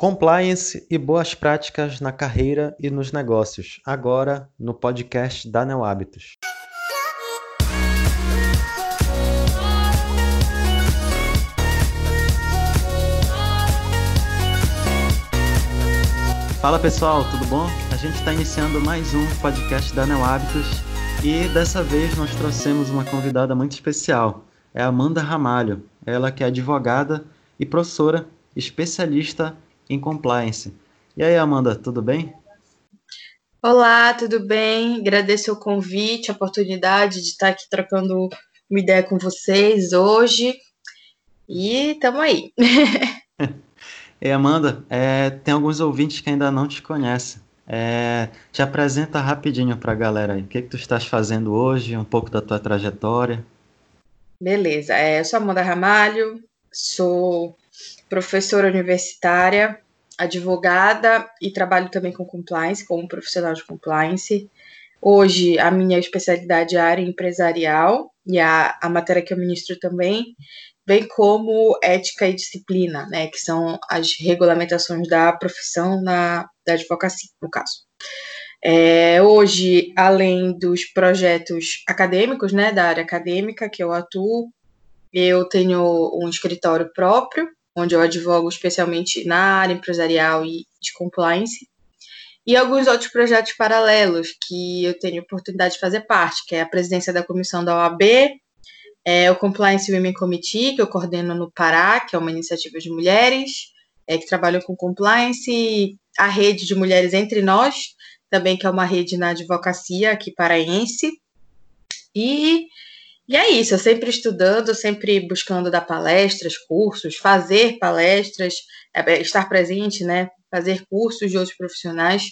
Compliance e boas práticas na carreira e nos negócios, agora no podcast da Neo Hábitos. Fala pessoal, tudo bom? A gente está iniciando mais um podcast da Neo Hábitos e dessa vez nós trouxemos uma convidada muito especial. É Amanda Ramalho, ela que é advogada e professora especialista em compliance. E aí, Amanda, tudo bem? Olá, tudo bem? Agradeço o convite, a oportunidade de estar aqui trocando uma ideia com vocês hoje. E estamos aí. e Amanda, é, tem alguns ouvintes que ainda não te conhecem. É, te apresenta rapidinho para a galera aí. O que, que tu estás fazendo hoje, um pouco da tua trajetória. Beleza, é, eu sou Amanda Ramalho, sou professora universitária, advogada e trabalho também com compliance, como profissional de compliance. Hoje, a minha especialidade é a área empresarial e a, a matéria que eu ministro também, bem como ética e disciplina, né, que são as regulamentações da profissão na, da advocacia, no caso. É, hoje, além dos projetos acadêmicos, né, da área acadêmica que eu atuo, eu tenho um escritório próprio, onde eu advogo especialmente na área empresarial e de compliance, e alguns outros projetos paralelos que eu tenho oportunidade de fazer parte, que é a presidência da comissão da OAB, é o Compliance Women Committee, que eu coordeno no Pará, que é uma iniciativa de mulheres, é, que trabalham com compliance, a rede de mulheres entre nós, também que é uma rede na advocacia aqui paraense, e e é isso, eu sempre estudando, sempre buscando dar palestras, cursos, fazer palestras, é, estar presente, né? Fazer cursos de outros profissionais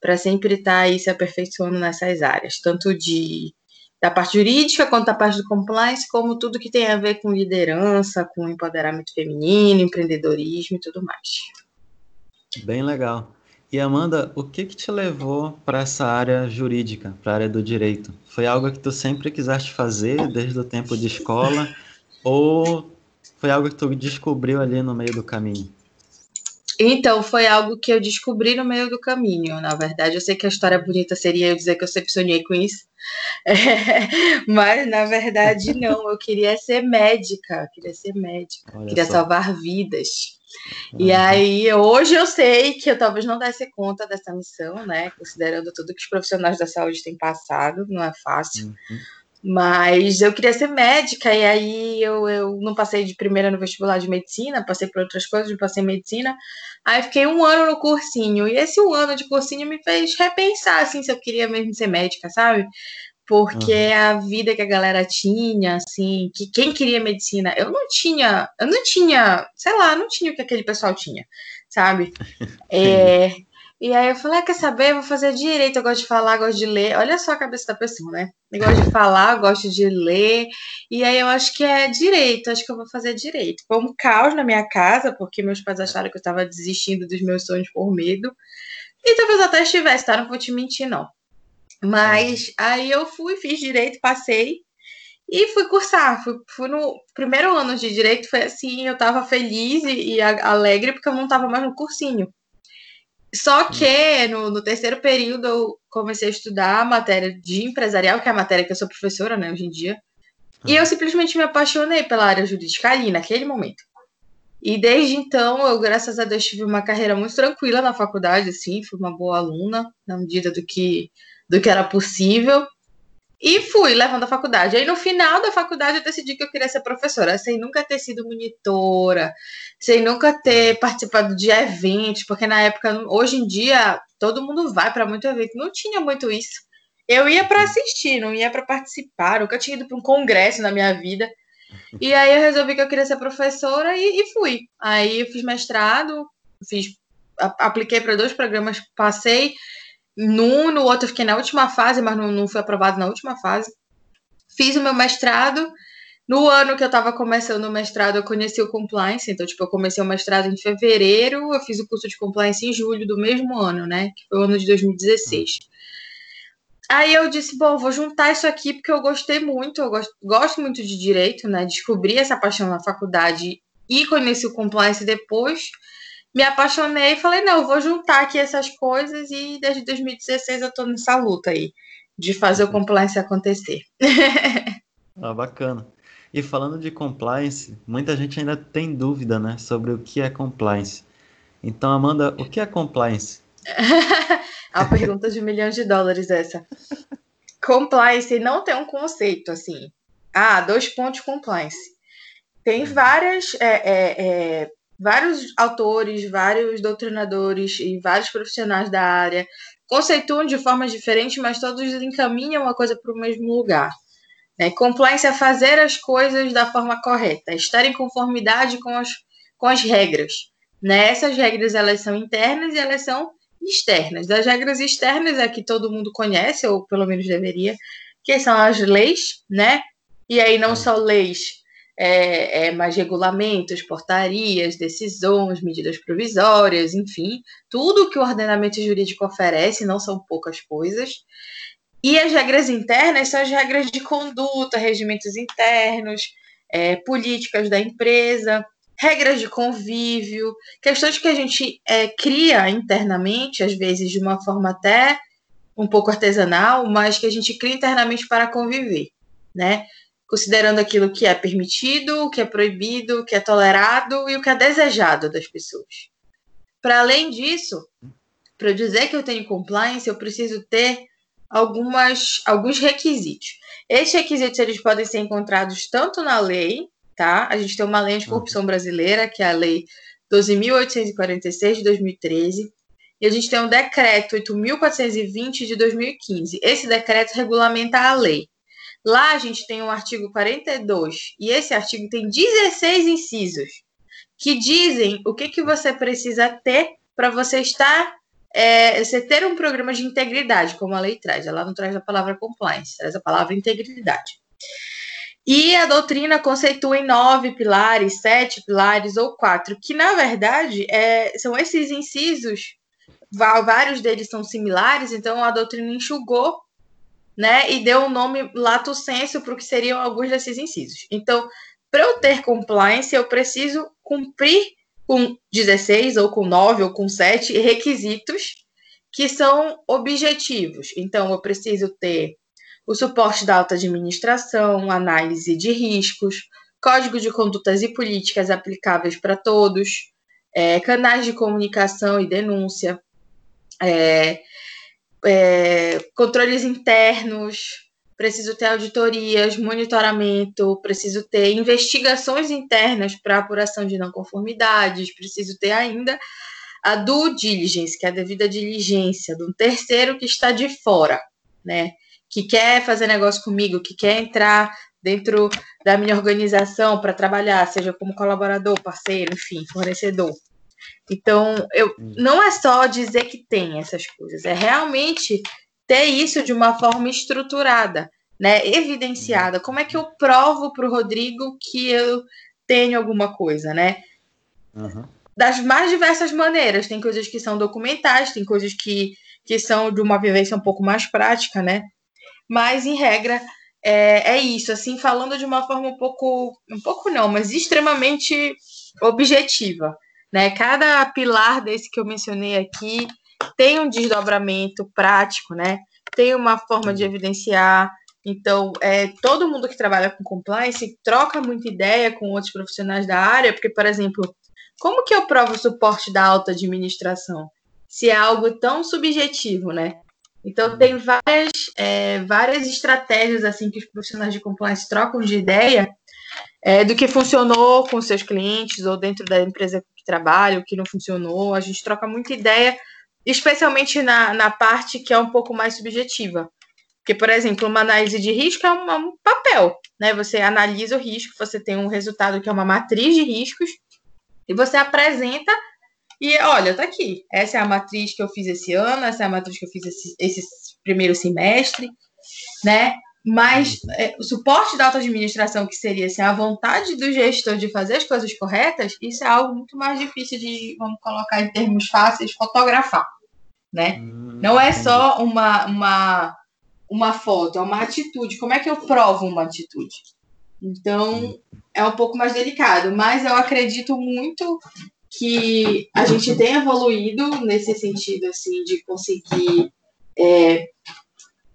para sempre estar aí se aperfeiçoando nessas áreas, tanto de da parte jurídica quanto da parte do compliance, como tudo que tem a ver com liderança, com empoderamento feminino, empreendedorismo e tudo mais. Bem legal. E Amanda, o que que te levou para essa área jurídica, para a área do direito? Foi algo que tu sempre quiseste fazer desde o tempo de escola ou foi algo que tu descobriu ali no meio do caminho? Então, foi algo que eu descobri no meio do caminho. Na verdade, eu sei que a história bonita seria eu dizer que eu sempre sonhei com isso. É, mas, na verdade, não. Eu queria ser médica. Queria ser médica. Olha queria só. salvar vidas. E aí, hoje eu sei que eu talvez não desse conta dessa missão, né? Considerando tudo que os profissionais da saúde têm passado, não é fácil. Uhum. Mas eu queria ser médica, e aí eu, eu não passei de primeira no vestibular de medicina, passei por outras coisas, não passei em medicina. Aí fiquei um ano no cursinho, e esse um ano de cursinho me fez repensar, assim, se eu queria mesmo ser médica, sabe? Porque uhum. a vida que a galera tinha, assim, que quem queria medicina, eu não tinha, eu não tinha, sei lá, não tinha o que aquele pessoal tinha, sabe? é, e aí eu falei, ah, quer saber, eu vou fazer direito, eu gosto de falar, gosto de ler, olha só a cabeça da pessoa, né? Eu gosto de falar, gosto de ler, e aí eu acho que é direito, acho que eu vou fazer direito. Foi um caos na minha casa, porque meus pais acharam que eu estava desistindo dos meus sonhos por medo, e talvez até estivesse, tá? Não vou te mentir, não. Mas aí eu fui, fiz direito, passei e fui cursar. Fui, fui, no primeiro ano de direito, foi assim, eu tava feliz e, e alegre porque eu não tava mais no cursinho. Só que no, no, terceiro período eu comecei a estudar a matéria de empresarial, que é a matéria que eu sou professora, né, hoje em dia. E eu simplesmente me apaixonei pela área jurídica ali, naquele momento. E desde então, eu, graças a Deus, tive uma carreira muito tranquila na faculdade, assim, fui uma boa aluna, na medida do que do que era possível. E fui levando a faculdade. Aí no final da faculdade eu decidi que eu queria ser professora, sem nunca ter sido monitora, sem nunca ter participado de eventos, porque na época, hoje em dia, todo mundo vai para muito evento, não tinha muito isso. Eu ia para assistir, não ia para participar, nunca tinha ido para um congresso na minha vida. E aí eu resolvi que eu queria ser professora e, e fui. Aí eu fiz mestrado, fiz apliquei para dois programas, passei num, no outro eu fiquei na última fase, mas não, não fui aprovado na última fase. Fiz o meu mestrado. No ano que eu estava começando o mestrado, eu conheci o compliance. Então, tipo, eu comecei o mestrado em fevereiro, eu fiz o curso de compliance em julho do mesmo ano, né? Que foi o ano de 2016. Aí eu disse, bom, vou juntar isso aqui porque eu gostei muito, eu gosto, gosto muito de direito, né? Descobri essa paixão na faculdade e conheci o compliance depois. Me apaixonei e falei, não, vou juntar aqui essas coisas e desde 2016 eu tô nessa luta aí de fazer o compliance acontecer. ah, bacana. E falando de compliance, muita gente ainda tem dúvida, né, sobre o que é compliance. Então, Amanda, o que é compliance? A pergunta de milhões de dólares essa. Compliance não tem um conceito assim. Ah, dois pontos compliance. Tem várias é, é, é, vários autores, vários doutrinadores e vários profissionais da área conceituam de formas diferentes, mas todos encaminham a coisa para o mesmo lugar. Né? Compliance é fazer as coisas da forma correta, é estar em conformidade com as, com as regras. Né? Essas regras elas são internas e elas são externas. As regras externas é que todo mundo conhece, ou pelo menos deveria, que são as leis, né? E aí não só leis é, é, mais regulamentos, portarias, decisões, medidas provisórias, enfim, tudo que o ordenamento jurídico oferece, não são poucas coisas. E as regras internas são as regras de conduta, regimentos internos, é, políticas da empresa, regras de convívio, questões que a gente é, cria internamente, às vezes de uma forma até um pouco artesanal, mas que a gente cria internamente para conviver, né? Considerando aquilo que é permitido, o que é proibido, o que é tolerado e o que é desejado das pessoas. Para além disso, para dizer que eu tenho compliance, eu preciso ter algumas, alguns requisitos. Estes requisitos eles podem ser encontrados tanto na lei, tá? A gente tem uma lei de corrupção brasileira, que é a lei 12.846 de 2013, e a gente tem um decreto 8.420 de 2015. Esse decreto regulamenta a lei. Lá a gente tem o artigo 42 e esse artigo tem 16 incisos que dizem o que, que você precisa ter para você estar é, você ter um programa de integridade, como a lei traz. Ela não traz a palavra compliance, traz a palavra integridade. E a doutrina conceitua em nove pilares, sete pilares ou quatro, que na verdade é, são esses incisos, vários deles são similares, então a doutrina enxugou né? E deu o um nome lato senso para o que seriam alguns desses incisos. Então, para eu ter compliance, eu preciso cumprir com 16 ou com 9 ou com 7 requisitos que são objetivos. Então, eu preciso ter o suporte da alta administração, análise de riscos, código de condutas e políticas aplicáveis para todos, é, canais de comunicação e denúncia, é, é, controles internos, preciso ter auditorias, monitoramento, preciso ter investigações internas para apuração de não conformidades, preciso ter ainda a due diligence, que é a devida diligência de um terceiro que está de fora, né? Que quer fazer negócio comigo, que quer entrar dentro da minha organização para trabalhar, seja como colaborador, parceiro, enfim, fornecedor. Então, eu não é só dizer que tem essas coisas, é realmente ter isso de uma forma estruturada, né, evidenciada. Como é que eu provo para o Rodrigo que eu tenho alguma coisa, né? Uhum. Das mais diversas maneiras. Tem coisas que são documentais, tem coisas que, que são de uma vivência um pouco mais prática, né? Mas, em regra, é, é isso. Assim, falando de uma forma um pouco, um pouco não, mas extremamente objetiva. Né? Cada pilar desse que eu mencionei aqui tem um desdobramento prático, né? tem uma forma de evidenciar. Então, é, todo mundo que trabalha com compliance troca muita ideia com outros profissionais da área, porque, por exemplo, como que eu provo o suporte da alta administração? Se é algo tão subjetivo, né? Então, tem várias, é, várias estratégias assim que os profissionais de compliance trocam de ideia é, do que funcionou com seus clientes ou dentro da empresa que trabalha, o que não funcionou. A gente troca muita ideia, especialmente na, na parte que é um pouco mais subjetiva. Porque, por exemplo, uma análise de risco é um, é um papel, né? Você analisa o risco, você tem um resultado que é uma matriz de riscos, e você apresenta e olha, tá aqui. Essa é a matriz que eu fiz esse ano, essa é a matriz que eu fiz esse, esse primeiro semestre, né? Mas é, o suporte da auto-administração, que seria assim, a vontade do gestor de fazer as coisas corretas, isso é algo muito mais difícil de, vamos colocar em termos fáceis, fotografar. Né? Hum, Não é só uma, uma, uma foto, é uma atitude. Como é que eu provo uma atitude? Então, é um pouco mais delicado, mas eu acredito muito que a gente tem evoluído nesse sentido, assim, de conseguir é,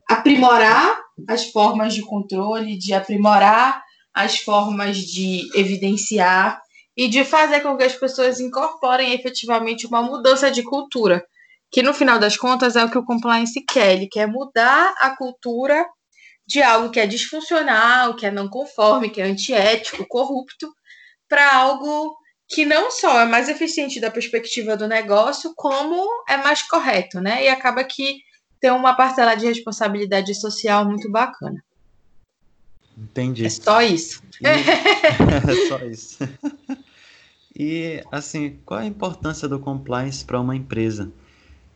aprimorar as formas de controle, de aprimorar as formas de evidenciar e de fazer com que as pessoas incorporem efetivamente uma mudança de cultura, que no final das contas é o que o compliance quer, ele quer mudar a cultura de algo que é disfuncional, que é não conforme, que é antiético, corrupto, para algo que não só é mais eficiente da perspectiva do negócio, como é mais correto, né? E acaba que tem uma parcela de responsabilidade social muito bacana. Entendi. É só isso. E... é só isso. e, assim, qual a importância do compliance para uma empresa?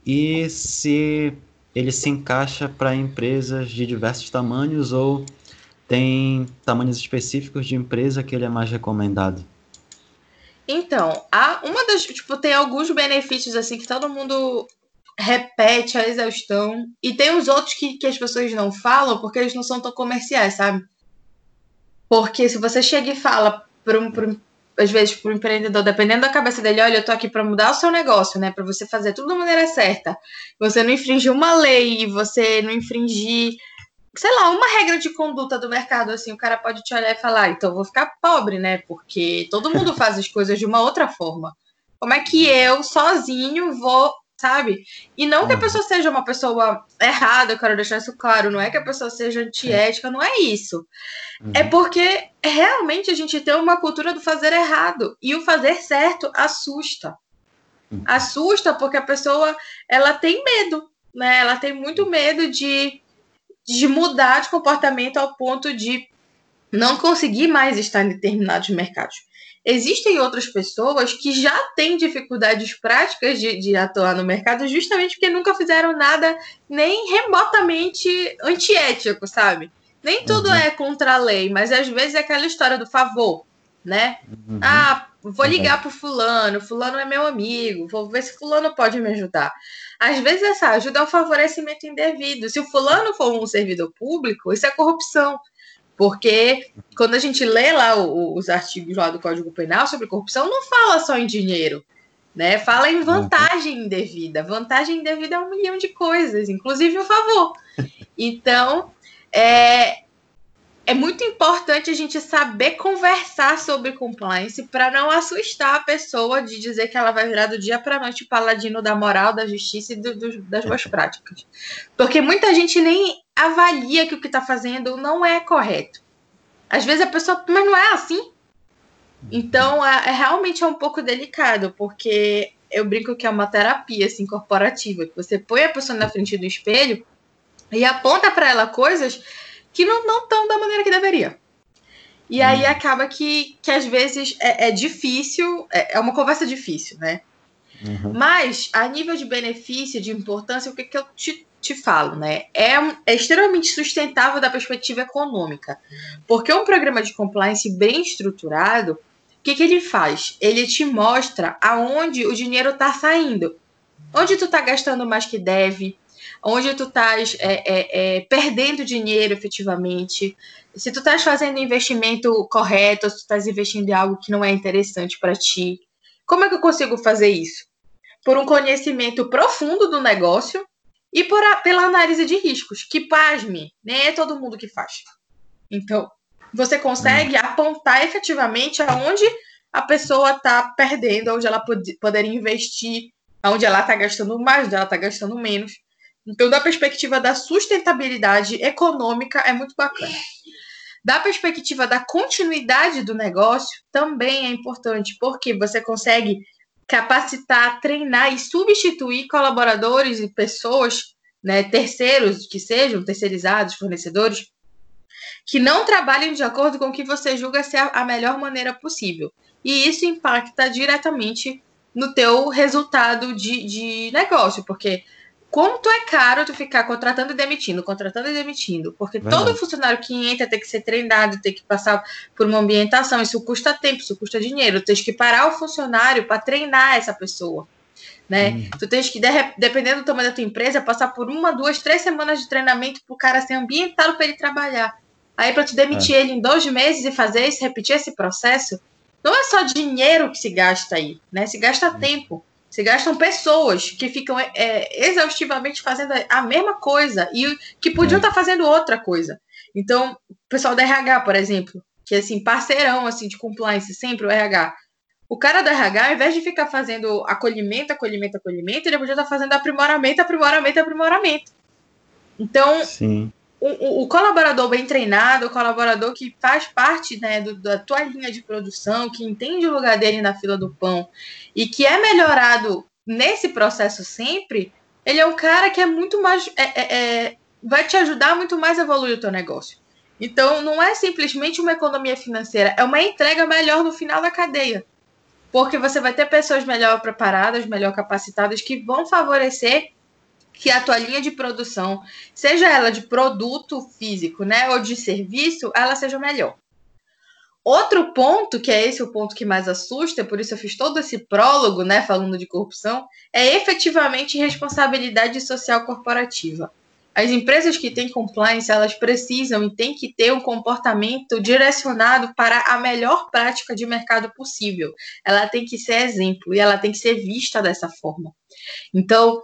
E se ele se encaixa para empresas de diversos tamanhos ou tem tamanhos específicos de empresa que ele é mais recomendado? Então, há uma das, tipo, tem alguns benefícios assim que todo mundo repete a exaustão e tem os outros que, que as pessoas não falam porque eles não são tão comerciais, sabe? Porque se você chega e fala para um, um, às vezes para o empreendedor, dependendo da cabeça dele, olha, eu tô aqui para mudar o seu negócio, né, para você fazer tudo da maneira certa. Você não infringir uma lei, você não infringir sei lá, uma regra de conduta do mercado, assim, o cara pode te olhar e falar, então eu vou ficar pobre, né? Porque todo mundo faz as coisas de uma outra forma. Como é que eu, sozinho, vou, sabe? E não que a uhum. pessoa seja uma pessoa errada, eu quero deixar isso claro, não é que a pessoa seja antiética, não é isso. É uhum. porque realmente a gente tem uma cultura do fazer errado. E o fazer certo assusta. Uhum. Assusta porque a pessoa, ela tem medo, né? Ela tem muito medo de de mudar de comportamento ao ponto de não conseguir mais estar em determinados mercados. Existem outras pessoas que já têm dificuldades práticas de, de atuar no mercado justamente porque nunca fizeram nada nem remotamente antiético, sabe? Nem tudo uhum. é contra a lei, mas às vezes é aquela história do favor, né? Uhum. Ah, vou ligar pro fulano, fulano é meu amigo, vou ver se fulano pode me ajudar. Às vezes essa ajuda é um favorecimento indevido. Se o fulano for um servidor público, isso é corrupção. Porque quando a gente lê lá os artigos lá do Código Penal sobre corrupção, não fala só em dinheiro, né? Fala em vantagem indevida. Vantagem indevida é um milhão de coisas, inclusive o favor. Então, é, é muito importante a gente saber conversar sobre compliance para não assustar a pessoa de dizer que ela vai virar do dia para noite paladino da moral, da justiça e do, do, das boas práticas. Porque muita gente nem avalia que o que está fazendo não é correto. Às vezes a pessoa, mas não é assim. Então é, é realmente é um pouco delicado, porque eu brinco que é uma terapia assim, corporativa, que você põe a pessoa na frente do espelho e aponta para ela coisas que não estão da maneira que deveria. E hum. aí acaba que, que às vezes é, é difícil, é, é, uma conversa difícil, né? Uhum. Mas, a nível de benefício, de importância, o que, que eu te, te falo, né? É, é extremamente sustentável da perspectiva econômica. Porque um programa de compliance bem estruturado, o que, que ele faz? Ele te mostra aonde o dinheiro está saindo. Onde tu está gastando mais que deve, onde tu estás é, é, é, perdendo dinheiro efetivamente, se tu estás fazendo investimento correto, se tu estás investindo em algo que não é interessante para ti. Como é que eu consigo fazer isso? Por um conhecimento profundo do negócio e por a, pela análise de riscos, que pasme, nem é todo mundo que faz. Então, você consegue apontar efetivamente aonde a pessoa está perdendo, onde ela pod poderia investir, onde ela está gastando mais, onde ela está gastando menos. Então, da perspectiva da sustentabilidade econômica, é muito bacana. Da perspectiva da continuidade do negócio, também é importante, porque você consegue capacitar, treinar e substituir colaboradores e pessoas, né, terceiros que sejam terceirizados, fornecedores, que não trabalhem de acordo com o que você julga ser a melhor maneira possível. E isso impacta diretamente no teu resultado de, de negócio, porque quanto é caro tu ficar contratando e demitindo, contratando e demitindo, porque Verdade. todo funcionário que entra tem que ser treinado, tem que passar por uma ambientação, isso custa tempo, isso custa dinheiro, tu tens que parar o funcionário para treinar essa pessoa. Né? Hum. Tu tens que, dependendo do tamanho da tua empresa, passar por uma, duas, três semanas de treinamento para o cara ser ambientado para ele trabalhar. Aí, para tu demitir é. ele em dois meses e fazer isso, repetir esse processo, não é só dinheiro que se gasta aí, né? Se gasta tempo. Se gastam pessoas que ficam é, exaustivamente fazendo a mesma coisa e que podiam estar é. tá fazendo outra coisa. Então, o pessoal da RH, por exemplo, que é assim, parceirão assim de compliance, sempre o RH. O cara do RH, ao invés de ficar fazendo acolhimento, acolhimento, acolhimento, ele podia estar tá fazendo aprimoramento, aprimoramento, aprimoramento. Então, Sim o, o, colaborador bem treinado, o colaborador que faz parte né, do, da tua linha de produção, que entende o lugar dele na fila do pão e que é melhorado nesse processo sempre, ele é um cara que é muito mais. É, é, é, vai te ajudar muito mais a evoluir o teu negócio. Então, não é simplesmente uma economia financeira, é uma entrega melhor no final da cadeia. Porque você vai ter pessoas melhor preparadas, melhor capacitadas, que vão favorecer que a tua linha de produção, seja ela de produto físico, né, ou de serviço, ela seja melhor. Outro ponto, que é esse o ponto que mais assusta, por isso eu fiz todo esse prólogo, né, falando de corrupção, é efetivamente responsabilidade social corporativa. As empresas que têm compliance, elas precisam e têm que ter um comportamento direcionado para a melhor prática de mercado possível. Ela tem que ser exemplo e ela tem que ser vista dessa forma. Então,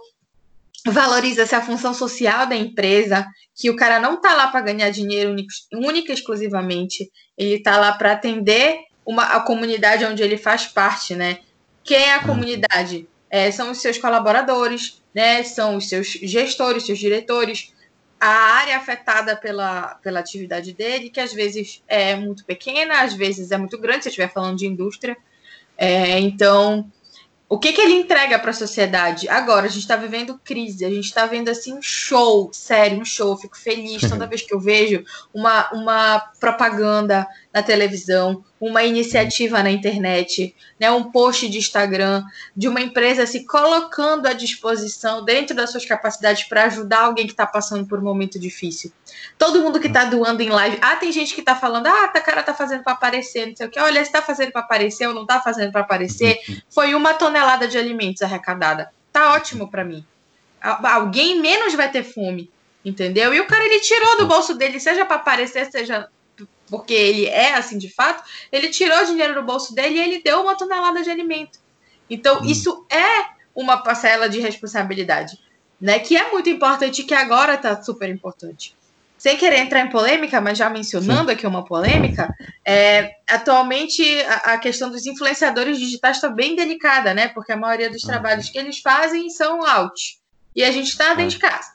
valoriza-se a função social da empresa, que o cara não está lá para ganhar dinheiro única e exclusivamente, ele está lá para atender uma, a comunidade onde ele faz parte, né? Quem é a uhum. comunidade? É, são os seus colaboradores, né? São os seus gestores, seus diretores, a área afetada pela, pela atividade dele, que às vezes é muito pequena, às vezes é muito grande, se estiver falando de indústria. É, então, o que, que ele entrega para a sociedade? Agora, a gente está vivendo crise, a gente está vendo assim um show, sério, um show. Eu fico feliz toda vez que eu vejo uma, uma propaganda na televisão, uma iniciativa na internet, né, um post de Instagram de uma empresa se colocando à disposição dentro das suas capacidades para ajudar alguém que está passando por um momento difícil. Todo mundo que está doando em live, ah, tem gente que está falando, ah, tá cara tá fazendo para aparecer, não sei o que. Olha, está fazendo para aparecer ou não está fazendo para aparecer, foi uma tonelada de alimentos arrecadada. Tá ótimo para mim. Alguém menos vai ter fome, entendeu? E o cara ele tirou do bolso dele, seja para aparecer, seja porque ele é assim de fato, ele tirou dinheiro do bolso dele e ele deu uma tonelada de alimento. Então, hum. isso é uma parcela de responsabilidade, né? Que é muito importante e que agora está super importante. Sem querer entrar em polêmica, mas já mencionando Sim. aqui uma polêmica, é, atualmente a, a, questão dos influenciadores digitais está bem delicada, né? Porque a maioria dos ah, trabalhos que eles fazem são out. E a gente está dentro de casa.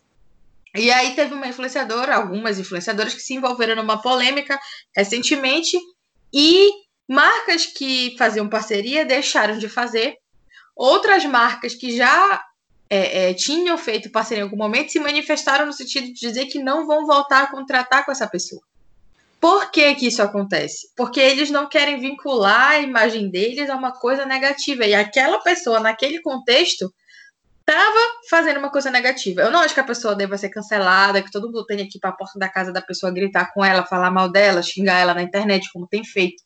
E aí teve uma influenciadora, algumas influenciadoras que se envolveram numa polêmica recentemente e marcas que faziam parceria deixaram de fazer. Outras marcas que já é, é, tinham feito parceria em algum momento se manifestaram no sentido de dizer que não vão voltar a contratar com essa pessoa. Por que, que isso acontece? Porque eles não querem vincular a imagem deles a uma coisa negativa. E aquela pessoa, naquele contexto, tava fazendo uma coisa negativa. Eu não acho que a pessoa deva ser cancelada, que todo mundo tenha que ir para a porta da casa da pessoa gritar com ela, falar mal dela, xingar ela na internet, como tem feito.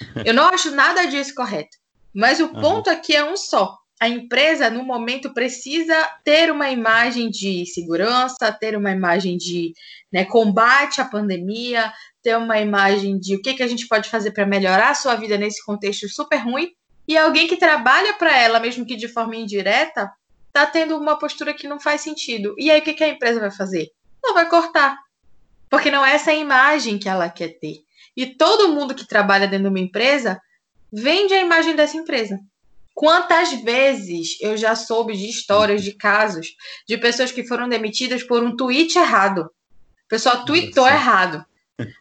Eu não acho nada disso correto. Mas o uhum. ponto aqui é um só. A empresa, no momento, precisa ter uma imagem de segurança, ter uma imagem de né, combate à pandemia, ter uma imagem de o que, que a gente pode fazer para melhorar a sua vida nesse contexto super ruim. E alguém que trabalha para ela, mesmo que de forma indireta, tá tendo uma postura que não faz sentido. E aí o que, que a empresa vai fazer? Ela vai cortar. Porque não é essa a imagem que ela quer ter. E todo mundo que trabalha dentro de uma empresa vende a imagem dessa empresa. Quantas vezes eu já soube de histórias, de casos, de pessoas que foram demitidas por um tweet errado. O pessoal tweetou errado.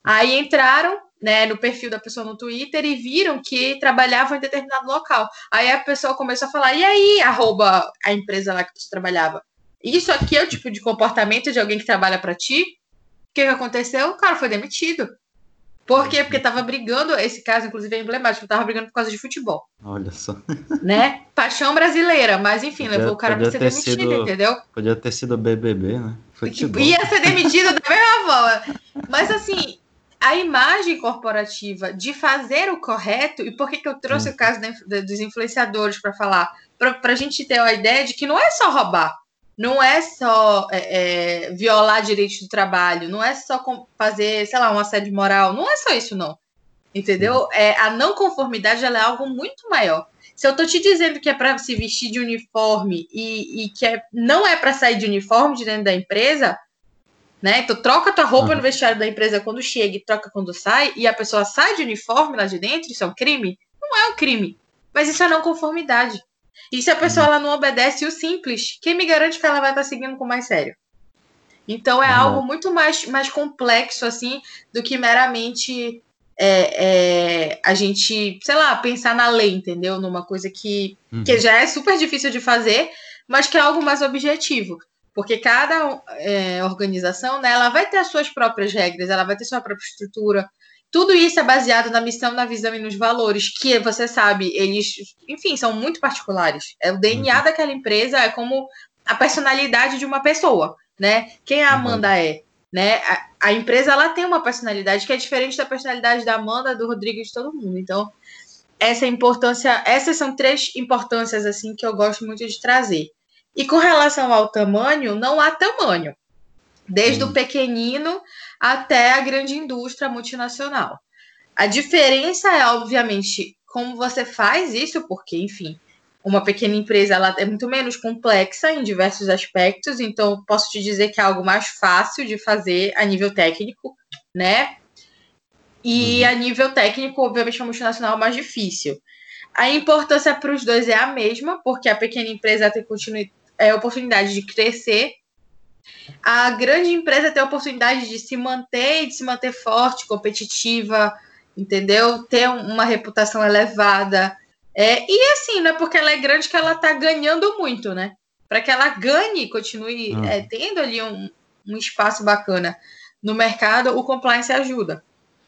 Aí entraram, né, no perfil da pessoa no Twitter e viram que trabalhava em determinado local. Aí a pessoa começou a falar, e aí, arroba a empresa lá que você trabalhava. Isso aqui é o tipo de comportamento de alguém que trabalha para ti? O que, que aconteceu? O cara foi demitido. Por quê? Porque tava brigando, esse caso, inclusive, é emblemático, tava brigando por causa de futebol. Olha só. Né? Paixão brasileira, mas enfim, podia, levou o cara pra ser demitido, sido, entendeu? Podia ter sido BBB, né? Futebol. Ia ser demitido da mesma forma. Mas assim, a imagem corporativa de fazer o correto, e por que, que eu trouxe o caso dos influenciadores para falar? Para a gente ter a ideia de que não é só roubar, não é só é, é, violar direitos do trabalho, não é só fazer, sei lá, um assédio moral, não é só isso, não. Entendeu? É, a não conformidade ela é algo muito maior. Se eu tô te dizendo que é para se vestir de uniforme e, e que é, não é para sair de uniforme de dentro da empresa, né? Então troca tua roupa uhum. no vestiário da empresa quando chega e troca quando sai, e a pessoa sai de uniforme lá de dentro, isso é um crime? Não é um crime. Mas isso é não conformidade. E se a pessoa uhum. ela não obedece o simples, quem me garante que ela vai estar seguindo com mais sério? Então é uhum. algo muito mais, mais complexo, assim, do que meramente é, é, a gente, sei lá, pensar na lei, entendeu? Numa coisa que, uhum. que já é super difícil de fazer, mas que é algo mais objetivo. Porque cada é, organização, né, ela vai ter as suas próprias regras, ela vai ter sua própria estrutura. Tudo isso é baseado na missão, na visão e nos valores, que você sabe, eles, enfim, são muito particulares. É o DNA uhum. daquela empresa é como a personalidade de uma pessoa, né? Quem a Amanda uhum. é? né? A, a, empresa ela tem uma personalidade que é diferente da personalidade da Amanda, do Rodrigo e de todo mundo. Então, essa importância, essas são três importâncias assim que eu gosto muito de trazer. E com relação ao tamanho, não há tamanho. Desde hum. o pequenino até a grande indústria multinacional. A diferença é, obviamente, como você faz isso, porque, enfim, uma pequena empresa ela é muito menos complexa em diversos aspectos, então posso te dizer que é algo mais fácil de fazer a nível técnico, né? E uhum. a nível técnico, obviamente, a multinacional é mais difícil. A importância para os dois é a mesma, porque a pequena empresa tem é, oportunidade de crescer, a grande empresa tem a oportunidade de se manter de se manter forte, competitiva, entendeu? Ter uma reputação elevada, é, e assim, não é porque ela é grande que ela tá ganhando muito, né? Para que ela ganhe, continue ah. é, tendo ali um, um espaço bacana no mercado, o compliance ajuda.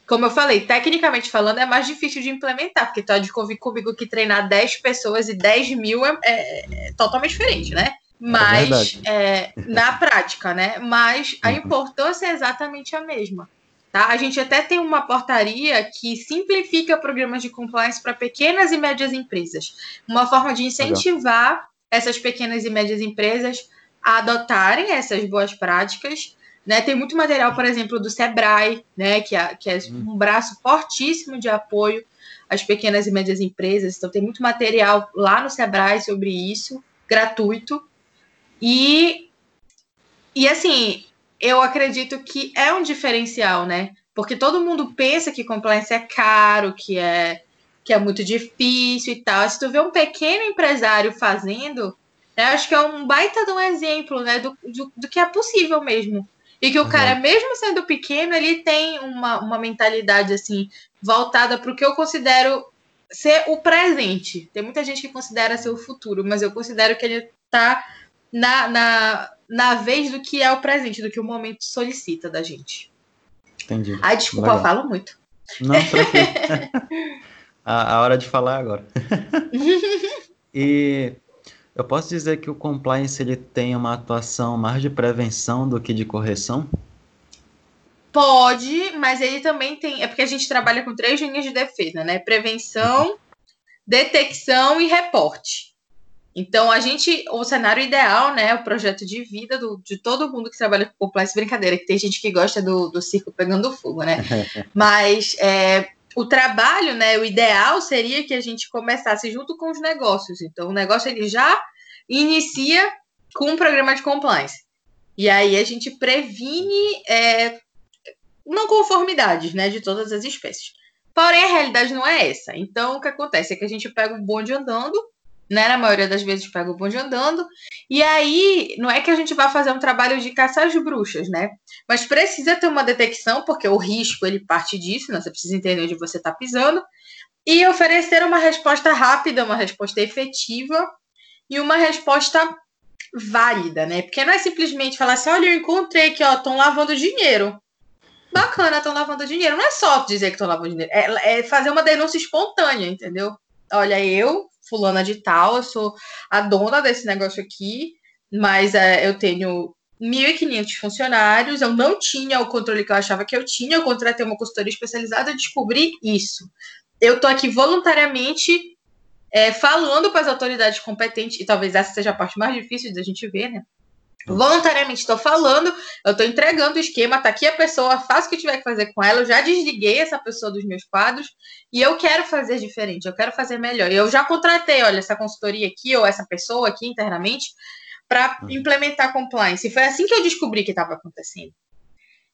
Como eu falei, tecnicamente falando, é mais difícil de implementar, porque tu há de convir comigo que treinar 10 pessoas e 10 mil é, é, é totalmente diferente, né? É Mas é na prática, né? Mas a uhum. importância é exatamente a mesma. Tá? A gente até tem uma portaria que simplifica programas de compliance para pequenas e médias empresas. Uma forma de incentivar Legal. essas pequenas e médias empresas a adotarem essas boas práticas. Né? Tem muito material, por exemplo, do Sebrae, né? que, é, que é hum. um braço fortíssimo de apoio às pequenas e médias empresas. Então, tem muito material lá no Sebrae sobre isso, gratuito. E, e assim, eu acredito que é um diferencial, né? Porque todo mundo pensa que compliance é caro, que é que é muito difícil e tal. Se tu vê um pequeno empresário fazendo, né, acho que é um baita de um exemplo, né, do, do, do que é possível mesmo. E que o uhum. cara, mesmo sendo pequeno, ele tem uma, uma mentalidade assim voltada para o que eu considero ser o presente. Tem muita gente que considera ser o futuro, mas eu considero que ele está na, na, na vez do que é o presente, do que o momento solicita da gente. Entendi. Ai, desculpa, Legal. eu falo muito. Não, tranquilo. a, a hora de falar é agora. e eu posso dizer que o compliance ele tem uma atuação mais de prevenção do que de correção? Pode, mas ele também tem. É porque a gente trabalha com três linhas de defesa, né? Prevenção, detecção e reporte. Então, a gente, o cenário ideal, né, o projeto de vida do, de todo mundo que trabalha com compliance, brincadeira, que tem gente que gosta do, do circo pegando fogo, né? Mas é, o trabalho, né, o ideal seria que a gente começasse junto com os negócios. Então, o negócio ele já inicia com um programa de compliance. E aí a gente previne é, não conformidades, né, de todas as espécies. Porém, a realidade não é essa. Então, o que acontece é que a gente pega o bonde andando né? Na maioria das vezes pega o bonde andando. E aí, não é que a gente vai fazer um trabalho de caçar as bruxas, né? Mas precisa ter uma detecção, porque o risco ele parte disso, né? Você precisa entender onde você está pisando. E oferecer uma resposta rápida, uma resposta efetiva e uma resposta válida, né? Porque não é simplesmente falar assim, olha, eu encontrei que, ó, estão lavando dinheiro. Bacana, estão lavando dinheiro. Não é só dizer que estão lavando dinheiro, é, é fazer uma denúncia espontânea, entendeu? Olha, eu fulana de tal, eu sou a dona desse negócio aqui, mas é, eu tenho 1.500 funcionários, eu não tinha o controle que eu achava que eu tinha, eu contratei uma consultoria especializada, eu descobri isso. Eu tô aqui voluntariamente é, falando para as autoridades competentes, e talvez essa seja a parte mais difícil da gente ver, né? Voluntariamente estou falando, eu estou entregando o esquema, tá aqui a pessoa, faço o que tiver que fazer com ela, eu já desliguei essa pessoa dos meus quadros e eu quero fazer diferente, eu quero fazer melhor. Eu já contratei, olha, essa consultoria aqui ou essa pessoa aqui internamente para uhum. implementar compliance. E foi assim que eu descobri que estava acontecendo.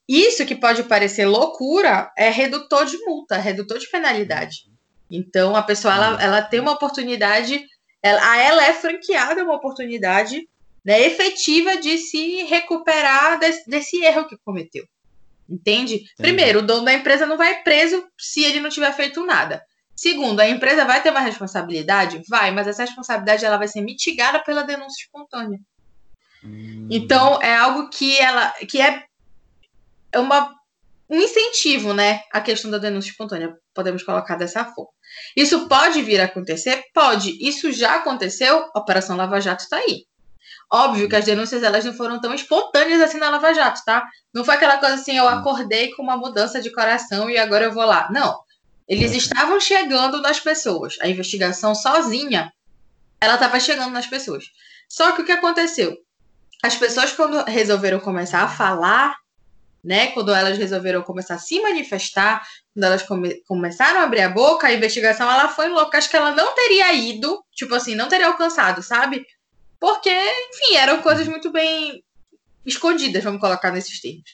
Isso que pode parecer loucura é redutor de multa, redutor de penalidade. Então a pessoa ela, uhum. ela tem uma oportunidade, ela, a ela é franqueada uma oportunidade né, efetiva de se recuperar desse, desse erro que cometeu. Entende? Entendi. Primeiro, o dono da empresa não vai preso se ele não tiver feito nada. Segundo, a empresa vai ter uma responsabilidade? Vai, mas essa responsabilidade ela vai ser mitigada pela denúncia espontânea. Hum. Então, é algo que ela que é uma, um incentivo, né? A questão da denúncia espontânea. Podemos colocar dessa forma. Isso pode vir a acontecer? Pode. Isso já aconteceu? A Operação Lava Jato está aí. Óbvio que as denúncias elas não foram tão espontâneas assim na Lava Jato, tá? Não foi aquela coisa assim, eu acordei com uma mudança de coração e agora eu vou lá. Não. Eles estavam chegando nas pessoas. A investigação sozinha, ela estava chegando nas pessoas. Só que o que aconteceu? As pessoas, quando resolveram começar a falar, né? Quando elas resolveram começar a se manifestar, quando elas come começaram a abrir a boca, a investigação ela foi em locais que ela não teria ido, tipo assim, não teria alcançado, sabe? Porque, enfim, eram coisas muito bem escondidas, vamos colocar nesses termos.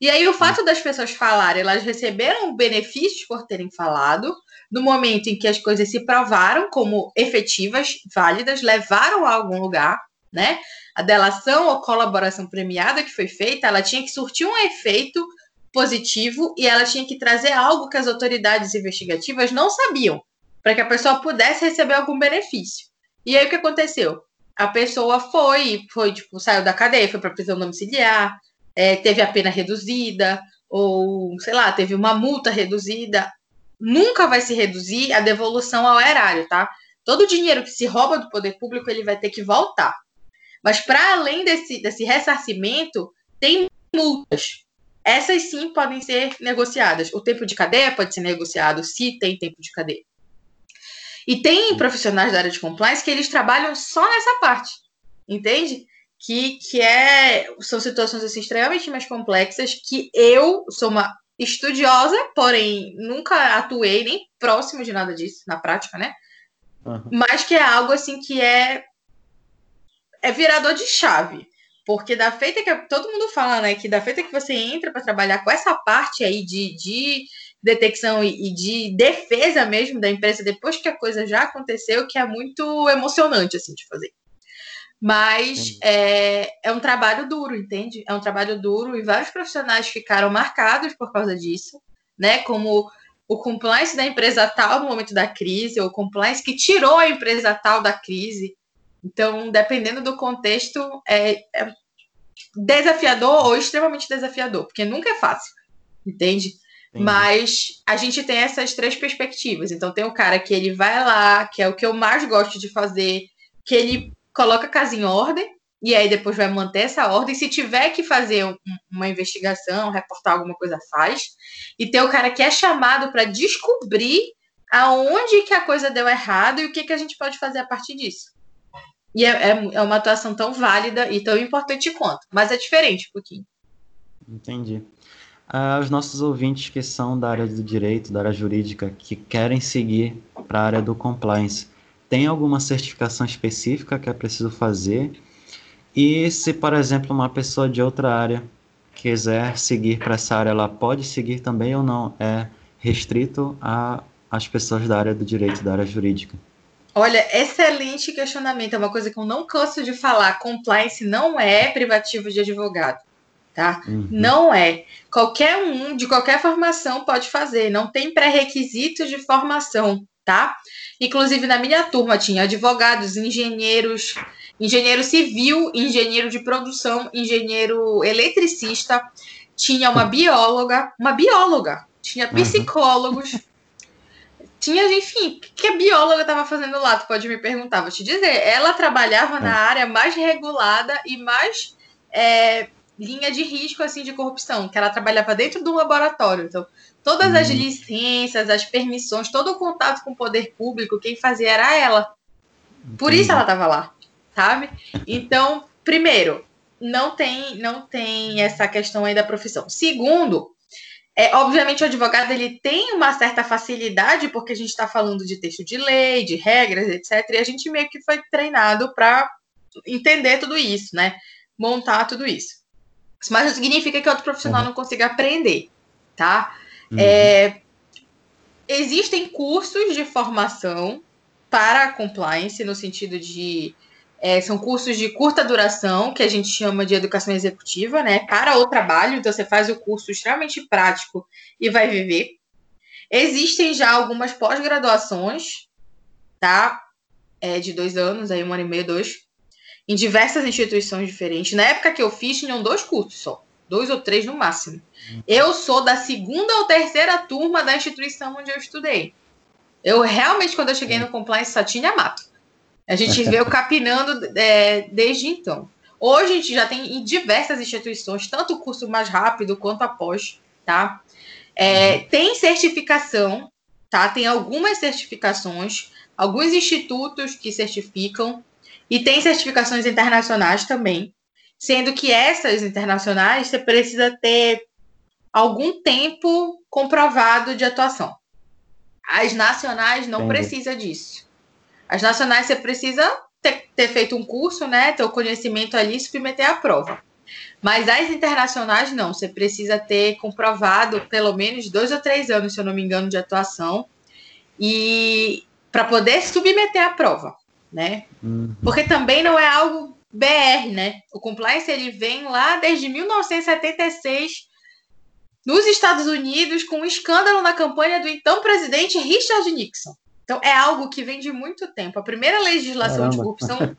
E aí o fato das pessoas falarem, elas receberam benefícios por terem falado, no momento em que as coisas se provaram como efetivas, válidas, levaram a algum lugar, né? A delação ou colaboração premiada que foi feita, ela tinha que surtir um efeito positivo e ela tinha que trazer algo que as autoridades investigativas não sabiam, para que a pessoa pudesse receber algum benefício. E aí o que aconteceu? A pessoa foi, foi tipo, saiu da cadeia, foi para prisão domiciliar, é, teve a pena reduzida, ou, sei lá, teve uma multa reduzida. Nunca vai se reduzir a devolução ao erário, tá? Todo o dinheiro que se rouba do poder público, ele vai ter que voltar. Mas para além desse, desse ressarcimento, tem multas. Essas sim podem ser negociadas. O tempo de cadeia pode ser negociado se tem tempo de cadeia. E tem profissionais da área de compliance que eles trabalham só nessa parte, entende? Que, que é, são situações assim, extremamente mais complexas que eu sou uma estudiosa, porém nunca atuei nem próximo de nada disso na prática, né? Uhum. Mas que é algo assim que é é virador de chave. Porque da feita que todo mundo fala, né, que da feita que você entra para trabalhar com essa parte aí de, de detecção e, de defesa mesmo da empresa depois que a coisa já aconteceu, que é muito emocionante, assim, de fazer. Mas é, é um trabalho duro, entende? É um trabalho duro e vários profissionais ficaram marcados por causa disso, né? Como o compliance da empresa tal no momento da crise, ou o compliance que tirou a empresa tal da crise. Então, dependendo do contexto, é, é desafiador ou extremamente desafiador, porque nunca é fácil, entende? Mas a gente tem essas três perspectivas. Então tem o cara que ele vai lá, que é o que eu mais gosto de fazer, que ele coloca a casa em ordem, e aí depois vai manter essa ordem. Se tiver que fazer um, uma investigação, reportar alguma coisa, faz. E tem o cara que é chamado para descobrir aonde que a coisa deu errado e o que, que a gente pode fazer a partir disso. E é, é, é uma atuação tão válida e tão importante quanto, mas é diferente um pouquinho. Entendi aos nossos ouvintes que são da área do direito, da área jurídica, que querem seguir para a área do compliance. Tem alguma certificação específica que é preciso fazer? E se, por exemplo, uma pessoa de outra área quiser seguir para essa área, ela pode seguir também ou não? É restrito às pessoas da área do direito, da área jurídica? Olha, excelente questionamento. É uma coisa que eu não canso de falar. Compliance não é privativo de advogado tá? Uhum. Não é. Qualquer um de qualquer formação pode fazer, não tem pré-requisitos de formação, tá? Inclusive na minha turma tinha advogados, engenheiros, engenheiro civil, engenheiro de produção, engenheiro eletricista, tinha uma bióloga, uma bióloga, tinha uhum. psicólogos, uhum. tinha, enfim, o que a bióloga estava fazendo lá? Tu pode me perguntar, vou te dizer. Ela trabalhava na é. área mais regulada e mais é, linha de risco assim de corrupção, que ela trabalhava dentro do laboratório. Então, todas as uhum. licenças, as permissões, todo o contato com o poder público, quem fazia era ela. Por isso ela estava lá, sabe? Então, primeiro, não tem, não tem essa questão aí da profissão. Segundo, é, obviamente o advogado ele tem uma certa facilidade, porque a gente está falando de texto de lei, de regras, etc. E a gente meio que foi treinado para entender tudo isso, né? Montar tudo isso. Mas não significa que outro profissional uhum. não consiga aprender, tá? Uhum. É, existem cursos de formação para compliance, no sentido de é, são cursos de curta duração, que a gente chama de educação executiva, né? Para o trabalho, então você faz o curso extremamente prático e vai viver. Existem já algumas pós-graduações, tá? É, de dois anos, aí um ano e meio, dois, em diversas instituições diferentes. Na época que eu fiz, tinham dois cursos só, dois ou três no máximo. Eu sou da segunda ou terceira turma da instituição onde eu estudei. Eu realmente, quando eu cheguei no compliance, só tinha mato. A gente veio capinando é, desde então. Hoje a gente já tem em diversas instituições, tanto o curso mais rápido quanto após, tá? É, uhum. tem certificação, tá? Tem algumas certificações, alguns institutos que certificam, e tem certificações internacionais também, sendo que essas internacionais você precisa ter algum tempo comprovado de atuação. As nacionais não Entendi. precisa disso. As nacionais você precisa ter, ter, feito um curso, né? Ter o conhecimento ali e submeter à prova. Mas as internacionais não, você precisa ter comprovado pelo menos dois ou três anos, se eu não me engano, de atuação, e para poder submeter à prova, né? Uhum. Porque também não é algo BR, né? O compliance ele vem lá desde 1976 nos Estados Unidos com um escândalo na campanha do então presidente Richard Nixon. Então, é algo que vem de muito tempo. A primeira legislação Caramba. de corrupção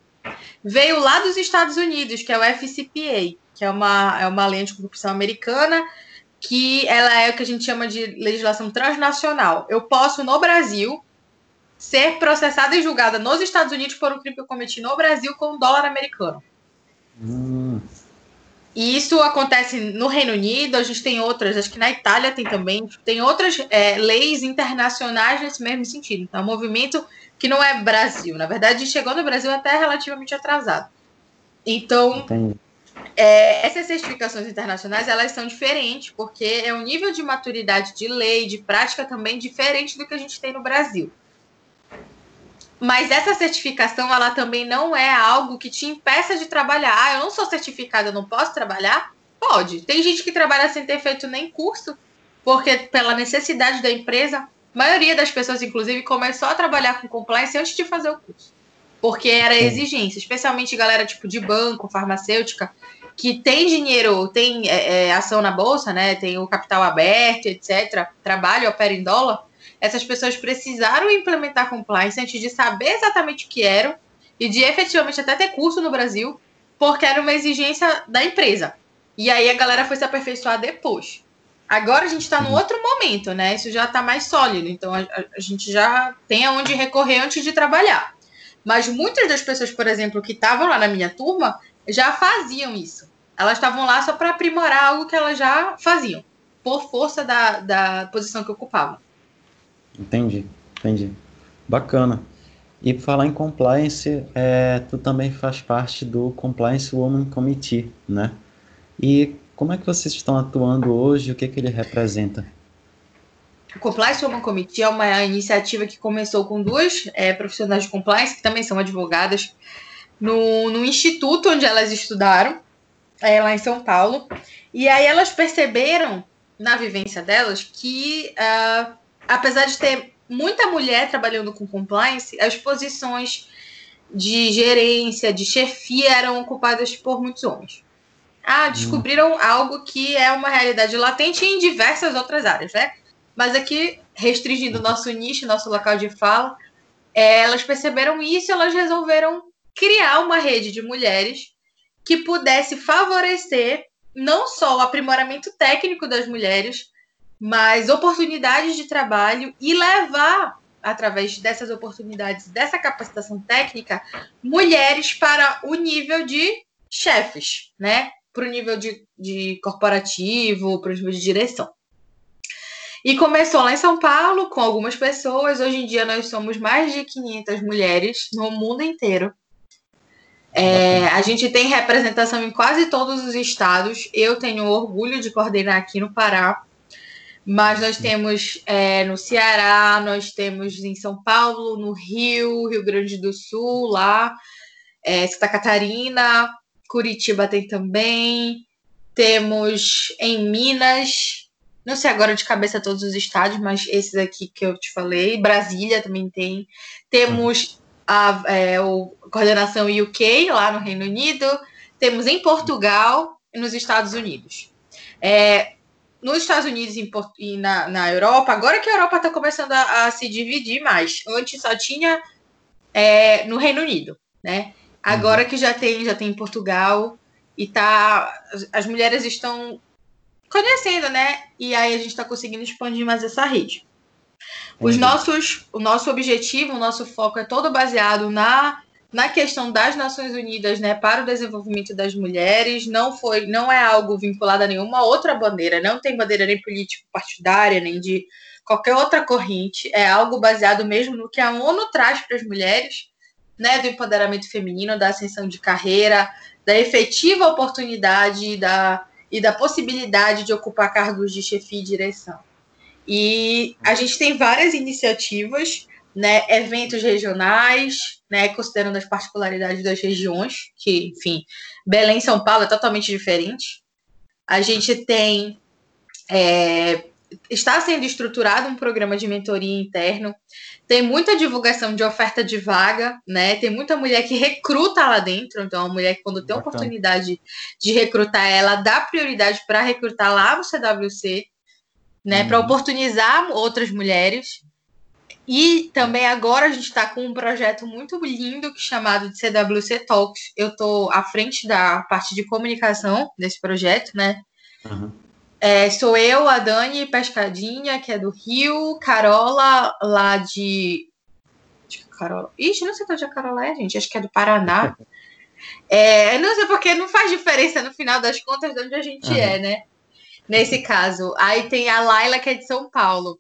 veio lá dos Estados Unidos, que é o FCPA, que é uma, é uma lei de corrupção americana, que ela é o que a gente chama de legislação transnacional. Eu posso, no Brasil, ser processada e julgada nos Estados Unidos por um crime que eu cometi no Brasil com um dólar americano. Hum. E isso acontece no Reino Unido, a gente tem outras, acho que na Itália tem também, tem outras é, leis internacionais nesse mesmo sentido. Então, é um movimento que não é Brasil. Na verdade, chegou no Brasil até relativamente atrasado. Então, é, essas certificações internacionais, elas são diferentes, porque é um nível de maturidade de lei, de prática também diferente do que a gente tem no Brasil. Mas essa certificação, ela também não é algo que te impeça de trabalhar. Ah, eu não sou certificada, eu não posso trabalhar? Pode. Tem gente que trabalha sem ter feito nem curso, porque pela necessidade da empresa, a maioria das pessoas, inclusive, começou a trabalhar com compliance antes de fazer o curso. Porque era exigência, especialmente galera tipo de banco, farmacêutica, que tem dinheiro, tem é, é, ação na bolsa, né? Tem o capital aberto, etc. Trabalha, opera em dólar essas pessoas precisaram implementar compliance antes de saber exatamente o que eram e de efetivamente até ter curso no Brasil, porque era uma exigência da empresa. E aí a galera foi se aperfeiçoar depois. Agora a gente está num outro momento, né? Isso já está mais sólido, então a, a, gente já tem aonde recorrer antes de trabalhar. Mas muitas das pessoas, por exemplo, que estavam lá na minha turma, já faziam isso. Elas estavam lá só para aprimorar algo que elas já faziam, por força da, da posição que ocupavam. Entendi, entendi. Bacana. E para falar em compliance, é, tu também faz parte do Compliance Women Committee, né? E como é que vocês estão atuando hoje? O que, que ele representa? O Compliance Women Committee é uma iniciativa que começou com duas é, profissionais de compliance, que também são advogadas, no, no instituto onde elas estudaram, é, lá em São Paulo. E aí elas perceberam, na vivência delas, que uh, apesar de ter muita mulher trabalhando com compliance, as posições de gerência, de chefia eram ocupadas por muitos homens. Ah, hum. descobriram hum. algo que é uma realidade latente em diversas outras áreas, né? Mas aqui, restringindo nosso nicho, nosso local de fala, é, elas perceberam isso e elas resolveram criar uma rede de mulheres que pudesse favorecer não só o aprimoramento técnico das mulheres, mas oportunidades de trabalho e levar, através dessas oportunidades, dessa capacitação técnica, mulheres para o nível de chefes, né? Para o nível de, de corporativo, para o nível de direção. E começou lá em São Paulo com algumas pessoas. Hoje em dia nós somos mais de 500 mulheres no mundo inteiro. É, a gente tem representação em quase todos os estados. Eu tenho orgulho de coordenar aqui no Pará. Mas nós temos é, no Ceará, nós temos em São Paulo, no Rio, Rio Grande do Sul, lá, é, Santa Catarina, Curitiba tem também, temos em Minas, não sei agora de cabeça todos os estados, mas esses aqui que eu te falei, Brasília também tem, temos a, é, o coordenação UK lá no Reino Unido, temos em Portugal e nos Estados Unidos. É, nos Estados Unidos e na, na Europa, agora que a Europa está começando a, a, se dividir mais. Antes só tinha é, no Reino Unido, né? Agora uhum. que já tem, já tem em Portugal e tá. As mulheres estão conhecendo, né? E aí a gente está conseguindo expandir mais essa rede. Os nossos, o nosso objetivo, o nosso foco é todo baseado na na questão das Nações Unidas, né, para o desenvolvimento das mulheres, não foi, não é algo vinculado a nenhuma outra bandeira, não tem bandeira nem político partidária, nem de qualquer outra corrente, é algo baseado mesmo no que a ONU traz para as mulheres, né, do empoderamento feminino, da ascensão de carreira, da efetiva oportunidade da, e da possibilidade de ocupar cargos de chefia e direção. E a gente tem várias iniciativas né, eventos regionais, né, considerando as particularidades das regiões, que, enfim, Belém e São Paulo é totalmente diferente. A gente tem. É, está sendo estruturado um programa de mentoria interno, tem muita divulgação de oferta de vaga, né? Tem muita mulher que recruta lá dentro, então a mulher que quando tem oportunidade de recrutar, ela dá prioridade para recrutar lá no CWC, né? Uhum. Para oportunizar outras mulheres. E também agora a gente está com um projeto muito lindo chamado de CWC Talks. Eu estou à frente da parte de comunicação desse projeto, né? Uhum. É, sou eu, a Dani Pescadinha, que é do Rio, Carola, lá de. Carola. Ixi, não sei onde a Carola é, gente. Acho que é do Paraná. é, não sei porque não faz diferença no final das contas de onde a gente uhum. é, né? Nesse caso. Aí tem a Laila, que é de São Paulo.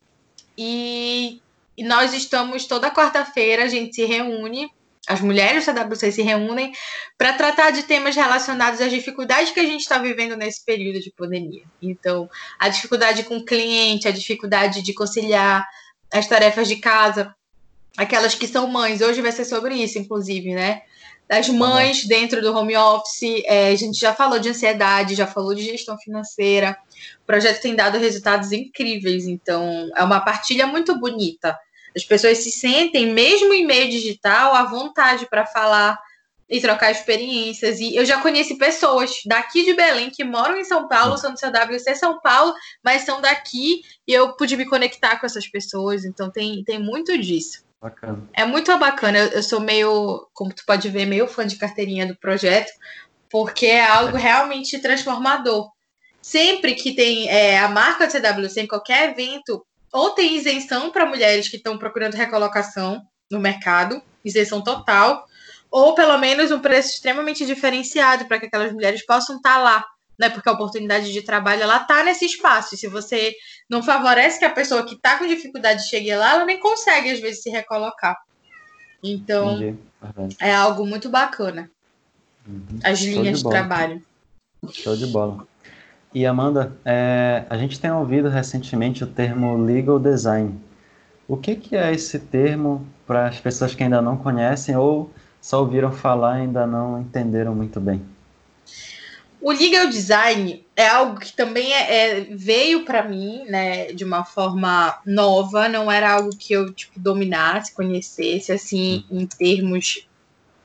E e nós estamos toda quarta-feira, a gente se reúne, as mulheres da CWC se reúnem para tratar de temas relacionados às dificuldades que a gente está vivendo nesse período de pandemia. Então, a dificuldade com o cliente, a dificuldade de conciliar as tarefas de casa, aquelas que são mães. Hoje vai ser sobre isso, inclusive, né? Das mães dentro do home office. É, a gente já falou de ansiedade, já falou de gestão financeira. O projeto tem dado resultados incríveis, então é uma partilha muito bonita as pessoas se sentem, mesmo em meio digital, à vontade para falar e trocar experiências. E eu já conheci pessoas daqui de Belém que moram em São Paulo, são do CWC São Paulo, mas são daqui e eu pude me conectar com essas pessoas. Então tem, tem muito disso. Bacana. É muito bacana. Eu, eu sou meio, como tu pode ver, meio fã de carteirinha do projeto, porque é algo realmente transformador. Sempre que tem é, a marca do CWC em qualquer evento, ou tem isenção para mulheres que estão procurando recolocação no mercado, isenção total, ou pelo menos um preço extremamente diferenciado para que aquelas mulheres possam estar tá lá, né? Porque a oportunidade de trabalho ela está nesse espaço. E se você não favorece que a pessoa que está com dificuldade chegue lá, ela nem consegue às vezes se recolocar. Então uhum. é algo muito bacana. Uhum. As linhas de, de trabalho. Show de bola. E Amanda, é, a gente tem ouvido recentemente o termo legal design. O que, que é esse termo para as pessoas que ainda não conhecem ou só ouviram falar e ainda não entenderam muito bem? O legal design é algo que também é, é veio para mim, né, de uma forma nova. Não era algo que eu tipo dominasse, conhecesse, assim, hum. em termos,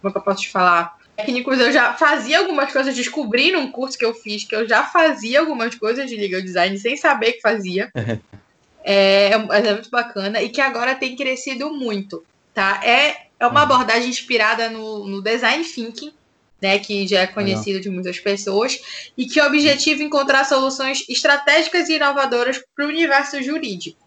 como é que eu posso te falar? Técnicos, eu já fazia algumas coisas, descobri num curso que eu fiz que eu já fazia algumas coisas de legal design sem saber que fazia. é, é, é muito bacana e que agora tem crescido muito, tá? É, é uma uhum. abordagem inspirada no, no design thinking, né, que já é conhecido de muitas pessoas, e que o objetivo é encontrar soluções estratégicas e inovadoras para o universo jurídico.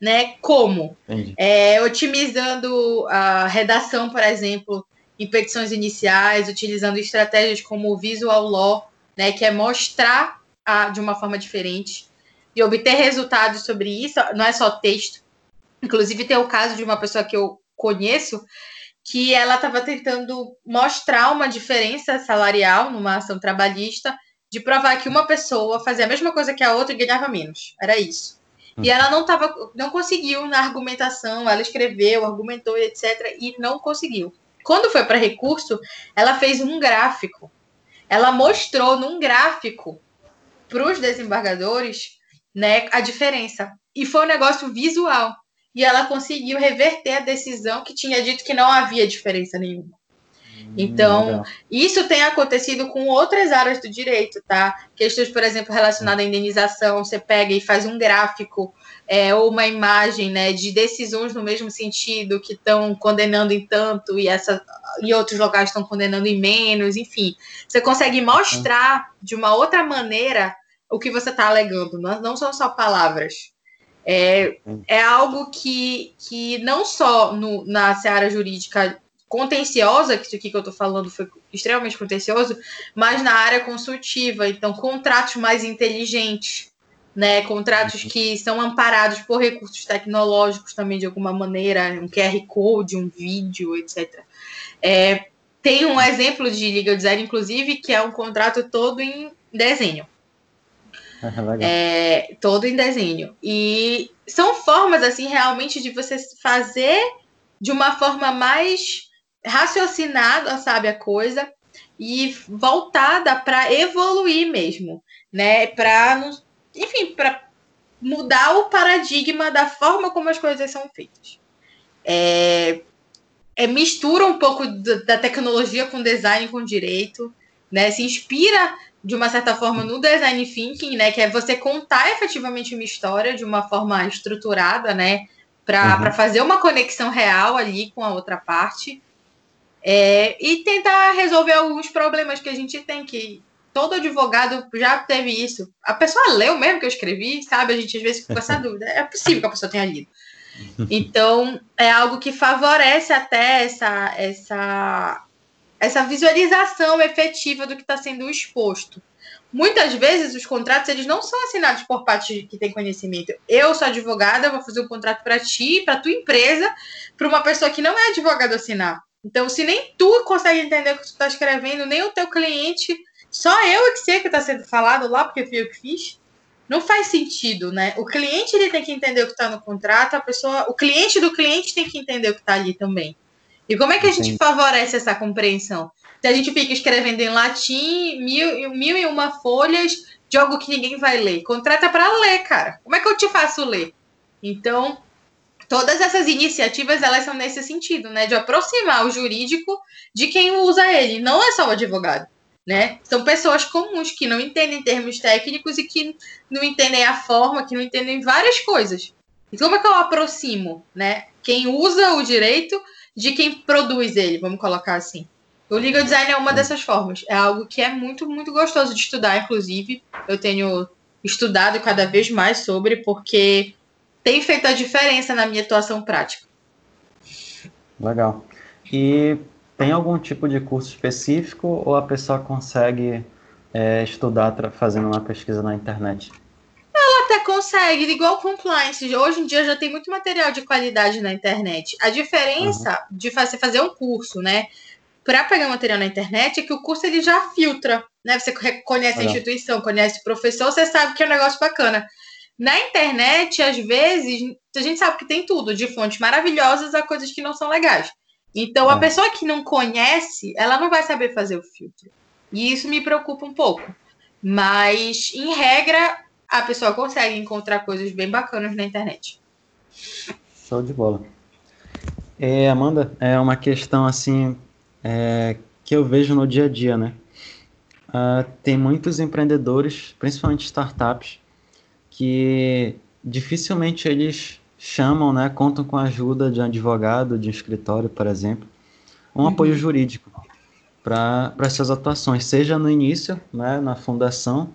Né? Como? É, otimizando a redação, por exemplo, em petições iniciais, utilizando estratégias como o visual law, né, que é mostrar a, de uma forma diferente e obter resultados sobre isso, não é só texto. Inclusive, tem o caso de uma pessoa que eu conheço que ela estava tentando mostrar uma diferença salarial numa ação trabalhista, de provar que uma pessoa fazia a mesma coisa que a outra e ganhava menos. Era isso. E uhum. ela não tava, não conseguiu na argumentação, ela escreveu, argumentou, etc, e não conseguiu. Quando foi para recurso, ela fez um gráfico. Ela mostrou num gráfico para os desembargadores, né, a diferença. E foi um negócio visual. E ela conseguiu reverter a decisão que tinha dito que não havia diferença nenhuma. Hum, então, isso tem acontecido com outras áreas do direito, tá? Questões, por exemplo, relacionadas à indenização, você pega e faz um gráfico é, ou uma imagem né, de decisões no mesmo sentido, que estão condenando em tanto e, essa, e outros locais estão condenando em menos, enfim. Você consegue mostrar de uma outra maneira o que você está alegando, não, são só palavras. É, é algo que, que não só no, na seara jurídica contenciosa, que isso aqui que eu estou falando foi extremamente contencioso, mas na área consultiva, então contratos mais inteligentes, né, contratos que são amparados por recursos tecnológicos também de alguma maneira, um QR Code, um vídeo, etc. É, tem um exemplo de legal design, inclusive, que é um contrato todo em desenho. É, todo em desenho. E são formas, assim, realmente de você fazer de uma forma mais raciocinada, sabe, a coisa, e voltada para evoluir mesmo, né? Para, enfim, para mudar o paradigma da forma como as coisas são feitas. É, é mistura um pouco da tecnologia com design com direito, né? Se inspira de uma certa forma no design thinking, né, que é você contar efetivamente uma história de uma forma estruturada, né, para uhum. fazer uma conexão real ali com a outra parte. É, e tentar resolver alguns problemas que a gente tem, que todo advogado já teve isso. A pessoa leu mesmo que eu escrevi, sabe? A gente às vezes fica com essa dúvida. É possível que a pessoa tenha lido. Então, é algo que favorece até essa, essa, essa visualização efetiva do que está sendo exposto. Muitas vezes os contratos eles não são assinados por parte que tem conhecimento. Eu sou advogada, vou fazer um contrato para ti, para tua empresa, para uma pessoa que não é advogado assinar. Então, se nem tu consegue entender o que tu está escrevendo, nem o teu cliente, só eu é que sei o que está sendo falado lá, porque fui eu que fiz, não faz sentido, né? O cliente ele tem que entender o que está no contrato, a pessoa, o cliente do cliente tem que entender o que está ali também. E como é que a gente favorece essa compreensão? Se a gente fica escrevendo em latim mil, mil e uma folhas de algo que ninguém vai ler. Contrata para ler, cara. Como é que eu te faço ler? Então, todas essas iniciativas elas são nesse sentido, né, de aproximar o jurídico de quem usa ele, não é só o advogado, né? São pessoas comuns que não entendem termos técnicos e que não entendem a forma, que não entendem várias coisas. E como é que eu aproximo, né, quem usa o direito de quem produz ele, vamos colocar assim. O legal design é uma dessas formas. É algo que é muito, muito gostoso de estudar, inclusive. Eu tenho estudado cada vez mais sobre, porque tem feito a diferença na minha atuação prática. Legal. E tem algum tipo de curso específico ou a pessoa consegue é, estudar fazendo uma pesquisa na internet? Ela até consegue, igual compliance. Hoje em dia já tem muito material de qualidade na internet. A diferença uhum. de você fazer um curso, né? Para pegar material na internet é que o curso ele já filtra, né? Você conhece a instituição, conhece o professor, você sabe que é um negócio bacana. Na internet, às vezes, a gente sabe que tem tudo, de fontes maravilhosas a coisas que não são legais. Então, a é. pessoa que não conhece, ela não vai saber fazer o filtro. E isso me preocupa um pouco. Mas, em regra, a pessoa consegue encontrar coisas bem bacanas na internet. Show de bola. É, Amanda, é uma questão assim é, que eu vejo no dia a dia, né? Uh, tem muitos empreendedores, principalmente startups, que dificilmente eles chamam, né, contam com a ajuda de um advogado, de um escritório, por exemplo, um uhum. apoio jurídico para essas atuações, seja no início, né, na fundação,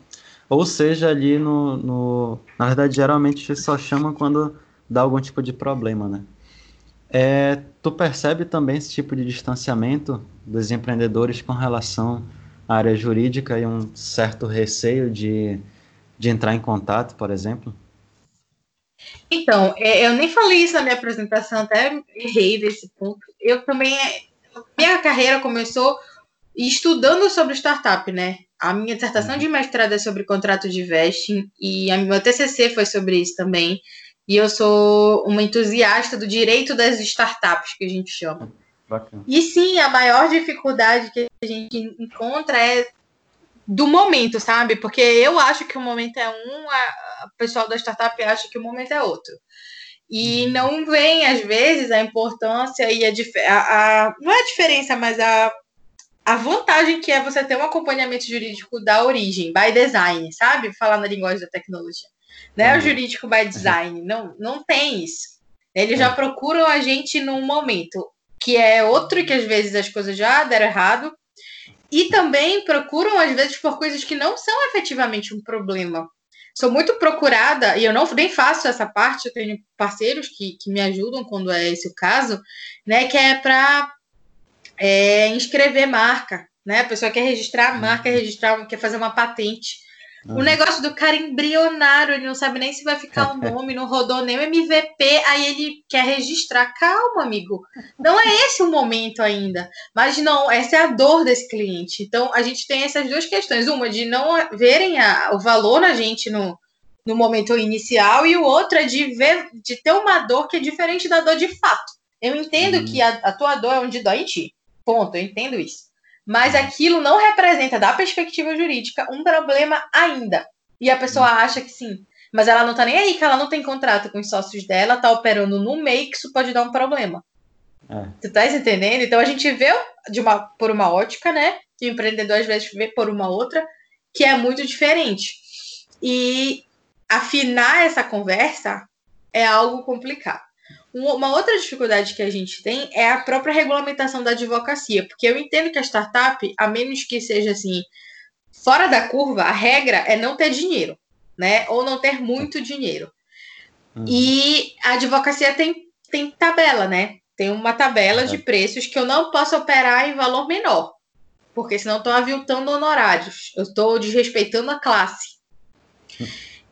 ou seja ali no, no... Na verdade, geralmente eles só chamam quando dá algum tipo de problema, né? É, tu percebe também esse tipo de distanciamento dos empreendedores com relação à área jurídica e um certo receio de de entrar em contato, por exemplo? Então, é, eu nem falei isso na minha apresentação, até errei desse ponto. Eu também. Minha carreira começou estudando sobre startup, né? A minha dissertação de mestrado é sobre contrato de vesting e a meu TCC foi sobre isso também. E eu sou uma entusiasta do direito das startups, que a gente chama. Bacana. E sim, a maior dificuldade que a gente encontra é do momento, sabe? Porque eu acho que o momento é um, a, o pessoal da startup acha que o momento é outro. E uhum. não vem, às vezes, a importância e a, a, a não é a diferença, mas a, a vantagem que é você ter um acompanhamento jurídico da origem, by design, sabe? Falar na linguagem da tecnologia. Não é o uhum. jurídico by design, não, não tem isso. Eles já uhum. procuram a gente num momento que é outro que às vezes as coisas já deram errado, e também procuram, às vezes, por coisas que não são efetivamente um problema. Sou muito procurada, e eu não nem faço essa parte, eu tenho parceiros que, que me ajudam quando é esse o caso, né? Que é para é, inscrever marca. Né? A pessoa quer registrar a marca, uhum. registrar, quer fazer uma patente. O negócio do cara embrionário, ele não sabe nem se vai ficar um nome, não rodou nem o MVP, aí ele quer registrar. Calma, amigo. Não é esse o momento ainda. Mas não, essa é a dor desse cliente. Então, a gente tem essas duas questões. Uma, de não verem a, o valor na gente no, no momento inicial, e o outro é de ver, de ter uma dor que é diferente da dor de fato. Eu entendo uhum. que a, a tua dor é onde dói em ti. Ponto, eu entendo isso mas aquilo não representa, da perspectiva jurídica, um problema ainda. E a pessoa hum. acha que sim. Mas ela não tá nem aí, que ela não tem contrato com os sócios dela, tá operando no meio, que isso pode dar um problema. É. Tu tá entendendo? Então a gente vê de uma, por uma ótica, né? E o empreendedor às vezes vê por uma outra, que é muito diferente. E afinar essa conversa é algo complicado. Uma outra dificuldade que a gente tem é a própria regulamentação da advocacia, porque eu entendo que a startup, a menos que seja assim, fora da curva, a regra é não ter dinheiro, né? Ou não ter muito dinheiro. Uhum. E a advocacia tem, tem tabela, né? Tem uma tabela uhum. de preços que eu não posso operar em valor menor, porque senão estou aviltando honorários, eu estou desrespeitando a classe.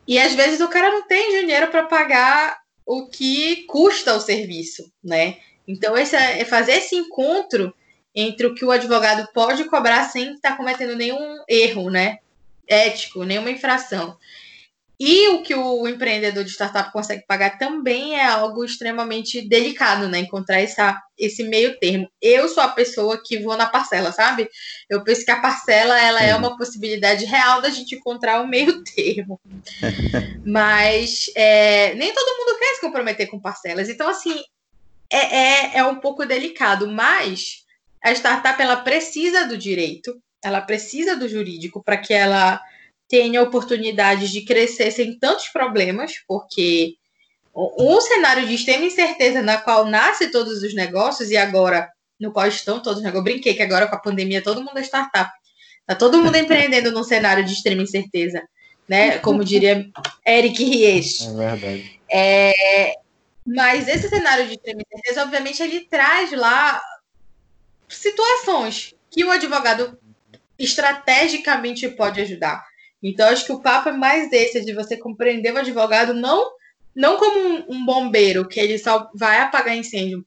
E às vezes o cara não tem dinheiro para pagar o que custa o serviço, né? Então, esse é, é fazer esse encontro entre o que o advogado pode cobrar sem estar cometendo nenhum erro, né? Ético, nenhuma infração. E o que o empreendedor de startup consegue pagar também é algo extremamente delicado, né? Encontrar essa, esse meio termo. Eu sou a pessoa que vou na parcela, sabe? Eu penso que a parcela ela é uma possibilidade real da gente encontrar o um meio termo. Mas é, nem todo mundo quer se comprometer com parcelas. Então, assim, é, é, é um pouco delicado. Mas a startup ela precisa do direito, ela precisa do jurídico para que ela tenha oportunidades de crescer sem tantos problemas, porque um cenário de extrema incerteza na qual nasce todos os negócios e agora no qual estão todos os negócios. Eu brinquei que agora com a pandemia todo mundo é startup. Tá todo mundo empreendendo num cenário de extrema incerteza, né? Como diria Eric Ries. É verdade. É, mas esse cenário de extrema incerteza, obviamente, ele traz lá situações que o advogado estrategicamente pode ajudar. Então, acho que o papo é mais desse, de você compreender o advogado não, não como um, um bombeiro, que ele só vai apagar incêndio,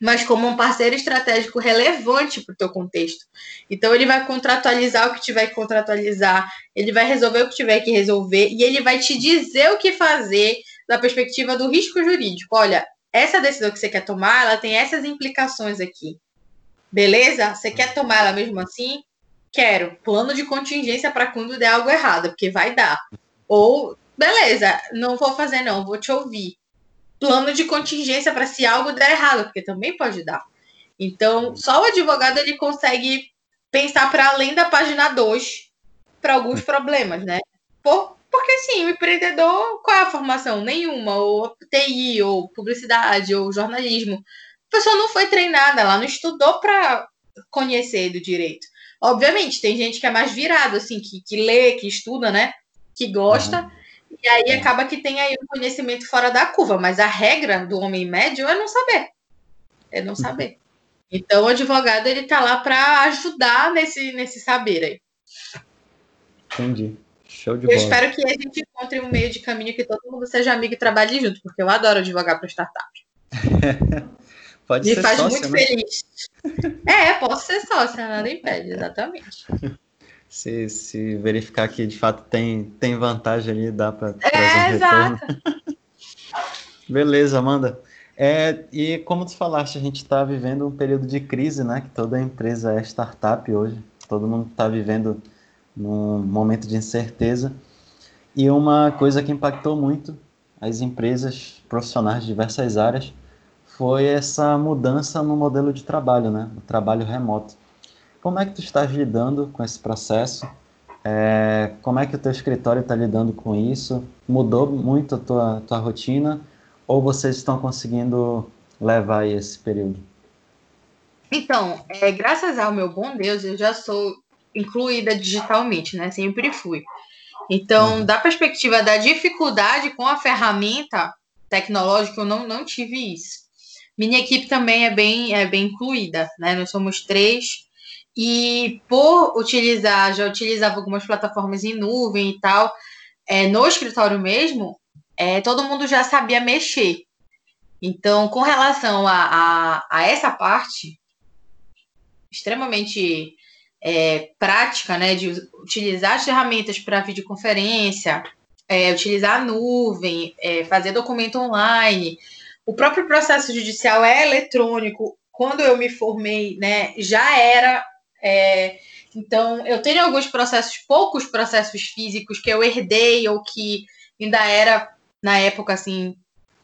mas como um parceiro estratégico relevante para o teu contexto. Então, ele vai contratualizar o que tiver que contratualizar, ele vai resolver o que tiver que resolver, e ele vai te dizer o que fazer da perspectiva do risco jurídico. Olha, essa decisão que você quer tomar, ela tem essas implicações aqui. Beleza? Você quer tomar ela mesmo assim? Quero. Plano de contingência para quando der algo errado, porque vai dar. Ou, beleza, não vou fazer, não, vou te ouvir. Plano de contingência para se algo der errado, porque também pode dar. Então, só o advogado ele consegue pensar para além da página 2 para alguns problemas, né? Por, porque sim, o empreendedor, qual é a formação? Nenhuma, ou TI, ou publicidade, ou jornalismo. A pessoa não foi treinada, ela não estudou para conhecer do direito. Obviamente, tem gente que é mais virado, assim, que, que lê, que estuda, né? Que gosta. Uhum. E aí acaba que tem aí um conhecimento fora da curva. Mas a regra do homem médio é não saber. É não saber. Então, o advogado, ele tá lá para ajudar nesse, nesse saber aí. Entendi. Show de eu bola. espero que a gente encontre um meio de caminho que todo mundo seja amigo e trabalhe junto, porque eu adoro advogar para startup. Pode Me ser faz sócia, muito né? feliz. É, posso ser sócia, nada impede, exatamente. Se, se verificar que de fato tem, tem vantagem ali, dá para É, trazer um exato. retorno. Beleza, Amanda. É, e como tu falaste, a gente está vivendo um período de crise, né? Que toda empresa é startup hoje. Todo mundo está vivendo num momento de incerteza. E uma coisa que impactou muito as empresas profissionais de diversas áreas foi essa mudança no modelo de trabalho, né? O trabalho remoto. Como é que tu estás lidando com esse processo? É, como é que o teu escritório está lidando com isso? Mudou muito a tua, tua rotina? Ou vocês estão conseguindo levar esse período? Então, é, graças ao meu bom Deus, eu já sou incluída digitalmente, né? Sempre fui. Então, Uhum. da perspectiva da dificuldade com a ferramenta tecnológica, eu não, não tive isso. Minha equipe também é bem, é bem incluída, né? Nós somos três. E por utilizar, já utilizava algumas plataformas em nuvem e tal, é, no escritório mesmo, é, todo mundo já sabia mexer. Então, com relação a, a, a essa parte, extremamente é, prática, né, de utilizar as ferramentas para videoconferência, é, utilizar a nuvem, é, fazer documento online. O próprio processo judicial é eletrônico. Quando eu me formei, né, já era. é, então, eu tenho alguns processos, poucos processos físicos que eu herdei ou que ainda era, na época, assim,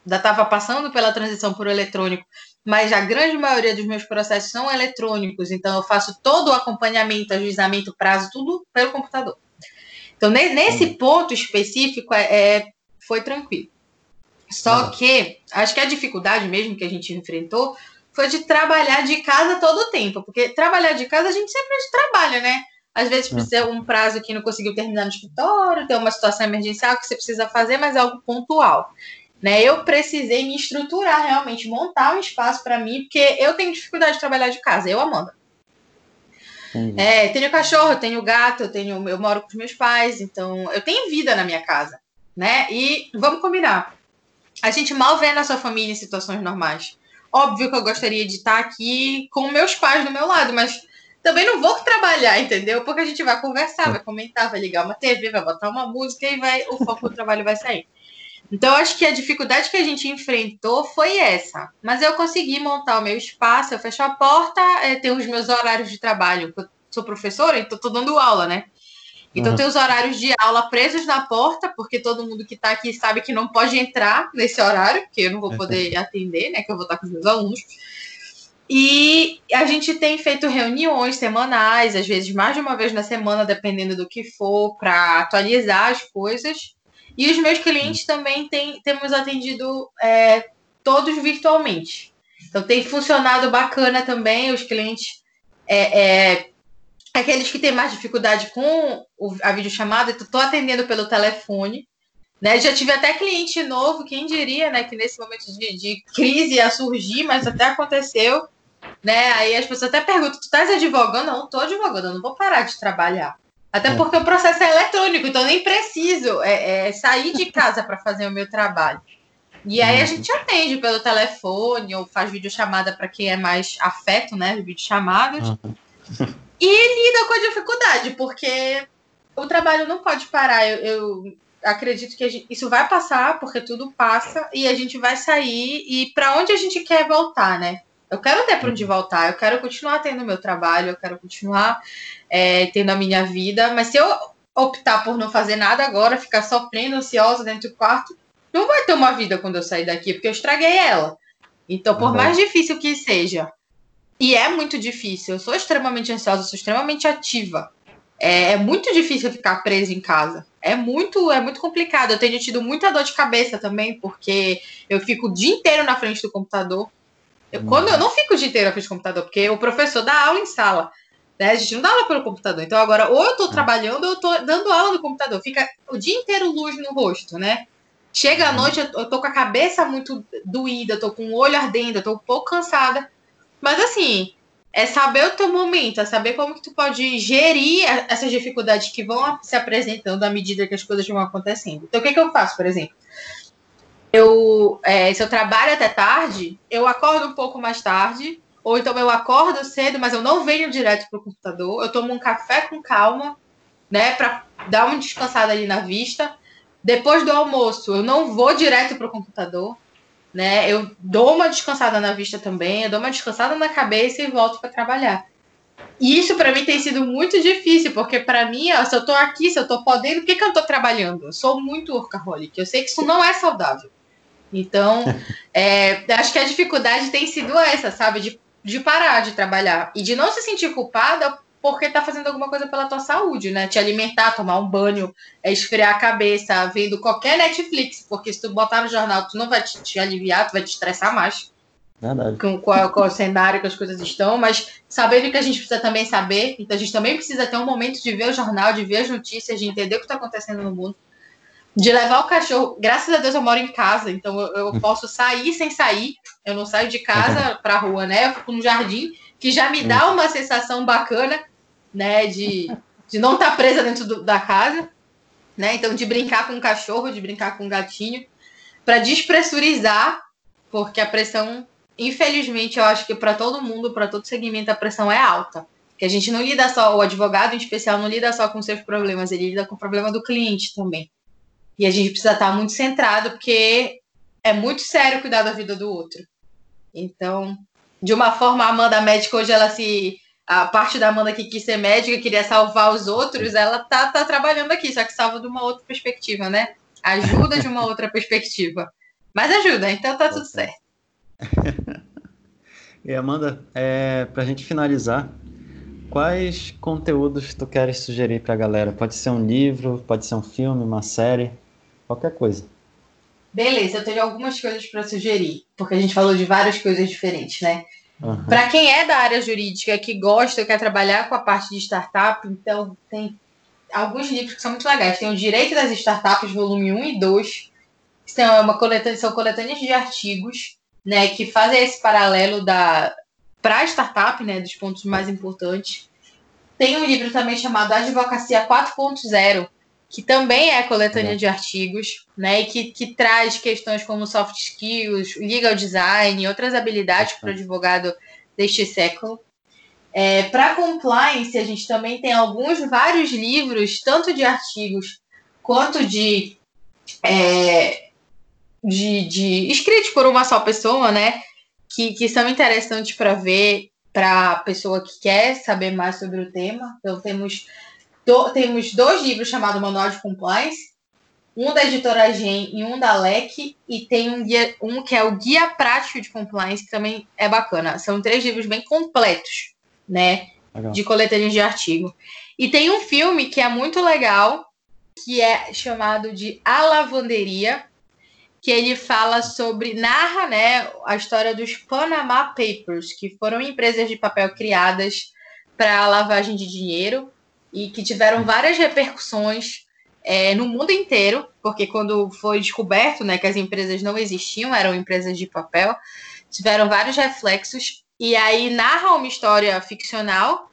ainda estava passando pela transição para o eletrônico, mas a grande maioria dos meus processos são eletrônicos, então eu faço todo o acompanhamento, ajuizamento, prazo, tudo pelo computador. Então, ne- nesse ponto específico, é, é- foi tranquilo. Só que acho que a dificuldade mesmo que a gente enfrentou foi de trabalhar de casa todo o tempo, porque trabalhar de casa a gente sempre trabalha, né? Às vezes precisa um prazo que não conseguiu terminar no escritório, tem uma situação emergencial que você precisa fazer, mas é algo pontual. Né, eu precisei me estruturar realmente, montar um espaço para mim, porque eu tenho dificuldade de trabalhar de casa, eu, Amanda. Entendi. É, tenho cachorro, tenho gato, eu, tenho, eu moro com os meus pais, então eu tenho vida na minha casa, né? E vamos combinar. A gente mal vê a nossa família em situações normais. Óbvio que eu gostaria de estar aqui com meus pais do meu lado, mas também não vou trabalhar, entendeu? Porque a gente vai conversar, vai comentar, vai ligar uma TV, vai botar uma música e vai, o foco do trabalho vai sair. Então, acho que a dificuldade que a gente enfrentou foi essa. Mas eu consegui montar o meu espaço, eu fecho a porta, é, tenho os meus horários de trabalho. Eu sou professora, então estou dando aula, né? Então, Uhum. tem os horários de aula presos na porta, porque todo mundo que está aqui sabe que não pode entrar nesse horário, porque eu não vou poder atender, né? Que eu vou estar com os meus alunos. E a gente tem feito reuniões semanais, às vezes mais de uma vez na semana, dependendo do que for, para atualizar as coisas. E os meus clientes também tem, temos atendido é, todos virtualmente. Então tem funcionado bacana também, os clientes. É, é, aqueles que têm mais dificuldade com o- a videochamada, eu estou atendendo pelo telefone. Né? Já tive até cliente novo, quem diria, né, que nesse momento de, de crise ia surgir, mas até aconteceu. Né? Aí as pessoas até perguntam: tu estás advogando? Não, estou advogando, eu não vou parar de trabalhar. Até É. porque o processo é eletrônico, então eu nem preciso é, é, sair de casa para fazer o meu trabalho. E aí a Uhum. gente atende pelo telefone ou faz videochamada para quem é mais afeto, né? Videochamadas. Uhum. E lida com a dificuldade, porque o trabalho não pode parar. Eu, eu acredito que gente- isso vai passar, porque tudo passa, e a gente vai sair. E para onde a gente quer voltar, né? Eu quero ter para onde voltar, eu quero continuar tendo meu trabalho, eu quero continuar é, tendo a minha vida, mas se eu optar por não fazer nada agora, ficar sofrendo, ansiosa dentro do quarto, não vai ter uma vida quando eu sair daqui, porque eu estraguei ela. Então, por Verdade. mais difícil que seja, e é muito difícil, eu sou extremamente ansiosa, sou extremamente ativa. É, é muito difícil ficar presa em casa. É muito, é muito complicado. Eu tenho tido muita dor de cabeça também, porque eu fico o dia inteiro na frente do computador. Eu, Hum. Quando eu não fico o dia inteiro na frente do computador, porque o professor dá aula em sala. Né? A gente não dá aula pelo computador. Então agora, ou eu tô trabalhando, ou eu tô dando aula no computador. Fica o dia inteiro luz no rosto, né? Chega à Uhum. noite, eu tô com a cabeça muito doída, tô com o olho ardendo, tô um pouco cansada. Mas assim, é saber o teu momento, é saber como que tu pode gerir essas dificuldades que vão se apresentando à medida que as coisas vão acontecendo. Então, o que, que eu faço, por exemplo? Eu, é, se eu trabalho até tarde, eu acordo um pouco mais tarde, ou então eu acordo cedo, mas eu não venho direto para o computador, eu tomo um café com calma, né, para dar uma descansada ali na vista. Depois do almoço, eu não vou direto para o computador, né? Eu dou uma descansada na vista também, eu dou uma descansada na cabeça e volto para trabalhar. E isso para mim tem sido muito difícil, porque para mim, ó, se eu tô aqui, se eu tô podendo, por que, que eu tô trabalhando? Eu sou muito workaholic, eu sei que isso não é saudável. Então, é, acho que a dificuldade tem sido essa, sabe? De, de parar de trabalhar e de não se sentir culpada porque tá fazendo alguma coisa pela tua saúde, né? Te alimentar, tomar um banho, é esfriar a cabeça, vendo qualquer Netflix, porque se tu botar no jornal, tu não vai te, te aliviar, tu vai te estressar mais. Verdade. Com, com, o cenário que as coisas estão, mas sabendo que a gente precisa também saber, então a gente também precisa ter um momento de ver o jornal, de ver as notícias, de entender o que está acontecendo no mundo, de levar o cachorro. Graças a Deus eu moro em casa, então eu, eu posso sair sem sair, eu não saio de casa para rua, né? Eu fico no jardim, que já me dá uma sensação bacana né? De, de não estar tá presa dentro do, da casa, né? Então, de brincar com o cachorro, de brincar com o gatinho, para despressurizar, porque a pressão, infelizmente, eu acho que para todo mundo, para todo segmento, a pressão é alta. Que a gente não lida só, o advogado em especial não lida só com seus problemas, ele lida com o problema do cliente também. E a gente precisa estar muito centrado, porque é muito sério cuidar da vida do outro. Então, de uma forma, a Amanda médica hoje ela se a parte da Amanda que quis ser médica, queria salvar os outros, ela tá, tá trabalhando aqui, só que salva de uma outra perspectiva, né? Ajuda de uma outra perspectiva. Mas ajuda, então tá tudo certo. e Amanda, é, pra gente finalizar, quais conteúdos tu queres sugerir pra galera? Pode ser um livro, pode ser um filme, uma série, qualquer coisa. Beleza, eu tenho algumas coisas para sugerir, porque a gente falou de várias coisas diferentes, né? Uhum. Para quem é da área jurídica, que gosta, quer trabalhar com a parte de startup, então tem alguns livros que são muito legais. Tem o Direito das Startups, volume 1 e 2. São, uma coletânea, são coletâneas de artigos né, que fazem esse paralelo da para a startup, né, dos pontos mais importantes. Tem um livro também chamado Advocacia 4.0, que também é coletânea é. de artigos, né, e que, que traz questões como soft skills, legal design e outras habilidades para o advogado deste século. É, para compliance, a gente também tem alguns, vários livros, tanto de artigos quanto de, é, de, de escritos por uma só pessoa, né, que, que são interessantes para ver para a pessoa que quer saber mais sobre o tema. Então, temos do, temos dois livros chamados Manual de Compliance, um da editora Gen e um da LEC, e tem um, guia, um que é o Guia Prático de Compliance, que também é bacana. São três livros bem completos, né? Legal. De coletânea de artigo. E tem um filme que é muito legal, que é chamado de A Lavanderia, que ele fala sobre, narra, né, a história dos Panama Papers, que foram empresas de papel criadas para lavagem de dinheiro e que tiveram várias repercussões é, no mundo inteiro, porque quando foi descoberto né, que as empresas não existiam, eram empresas de papel, tiveram vários reflexos. E aí narra uma história ficcional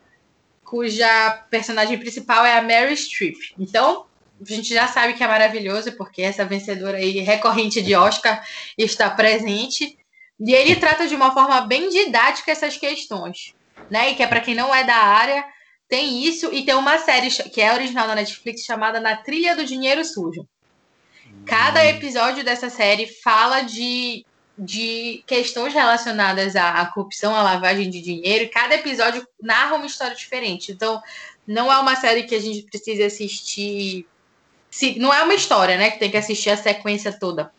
cuja personagem principal é a Mary Streep. Então, a gente já sabe que é maravilhoso, porque essa vencedora aí recorrente de Oscar está presente. E ele trata de uma forma bem didática essas questões, né? E que é para quem não é da área, tem isso e tem uma série que é original da Netflix chamada Na Trilha do Dinheiro Sujo. Cada hum. episódio dessa série fala de, de questões relacionadas à, à corrupção, à lavagem de dinheiro, e cada episódio narra uma história diferente. Então, não é uma série que a gente precisa assistir. Se, não é uma história, né? Que tem que assistir a sequência toda.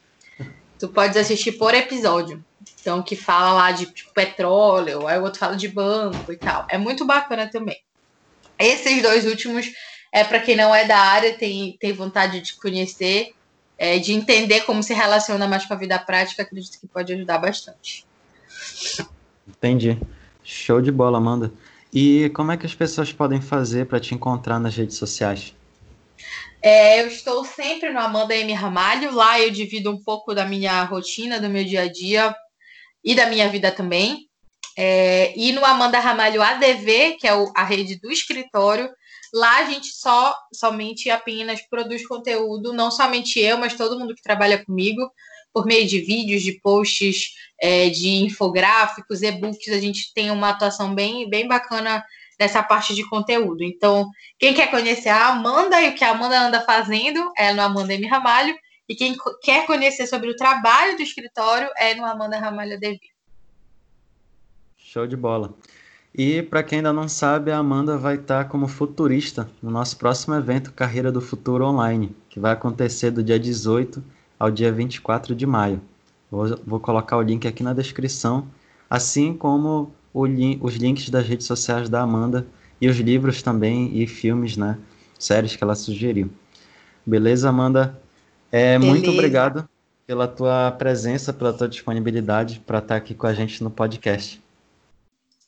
Tu pode assistir por episódio. Então, que fala lá de tipo, petróleo, aí o outro fala de banco e tal. É muito bacana também. Esses dois últimos é para quem não é da área, tem, tem vontade de conhecer, é, de entender como se relaciona mais com a vida prática, acredito que pode ajudar bastante. Entendi. Show de bola, Amanda. E como é que as pessoas podem fazer para te encontrar nas redes sociais? É, eu estou sempre no Amanda M. Ramalho. Lá eu divido um pouco da minha rotina, do meu dia a dia e da minha vida também. É, e no Amanda Ramalho ADV, que é o, a rede do escritório, lá a gente só somente apenas produz conteúdo, não somente eu, mas todo mundo que trabalha comigo, por meio de vídeos, de posts, é, de infográficos, e-books, a gente tem uma atuação bem, bem bacana nessa parte de conteúdo. Então, quem quer conhecer a Amanda e o que a Amanda anda fazendo é no Amanda M. Ramalho, e quem quer conhecer sobre o trabalho do escritório é no Amanda Ramalho ADV. Show de bola. E para quem ainda não sabe, a Amanda vai estar como futurista no nosso próximo evento Carreira do Futuro Online, que vai acontecer do dia 18 ao dia 24 de maio. Vou, vou colocar o link aqui na descrição, assim como os links das redes sociais da Amanda e os livros também e filmes, né? Séries que ela sugeriu. Beleza, Amanda? É, Beleza. Muito obrigado pela tua presença, pela tua disponibilidade para estar aqui com a gente no podcast.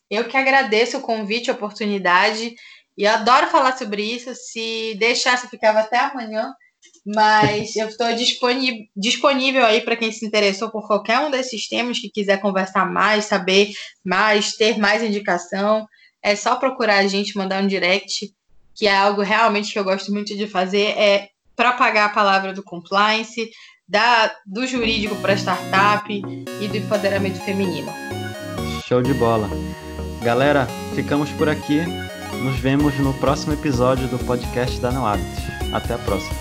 Eu que agradeço o convite, a oportunidade, e adoro falar sobre isso. Se deixasse, ficava até amanhã, mas eu estou disponível, disponível aí para quem se interessou por qualquer um desses temas, que quiser conversar mais, saber mais, ter mais indicação. É só procurar a gente, mandar um direct, que é algo realmente que eu gosto muito de fazer, é propagar a palavra do compliance, da, do jurídico para startup e do empoderamento feminino. Show de bola. Galera, ficamos por aqui. Nos vemos no próximo episódio do podcast da Não Hábitos. Até a próxima.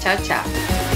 Tchau, tchau.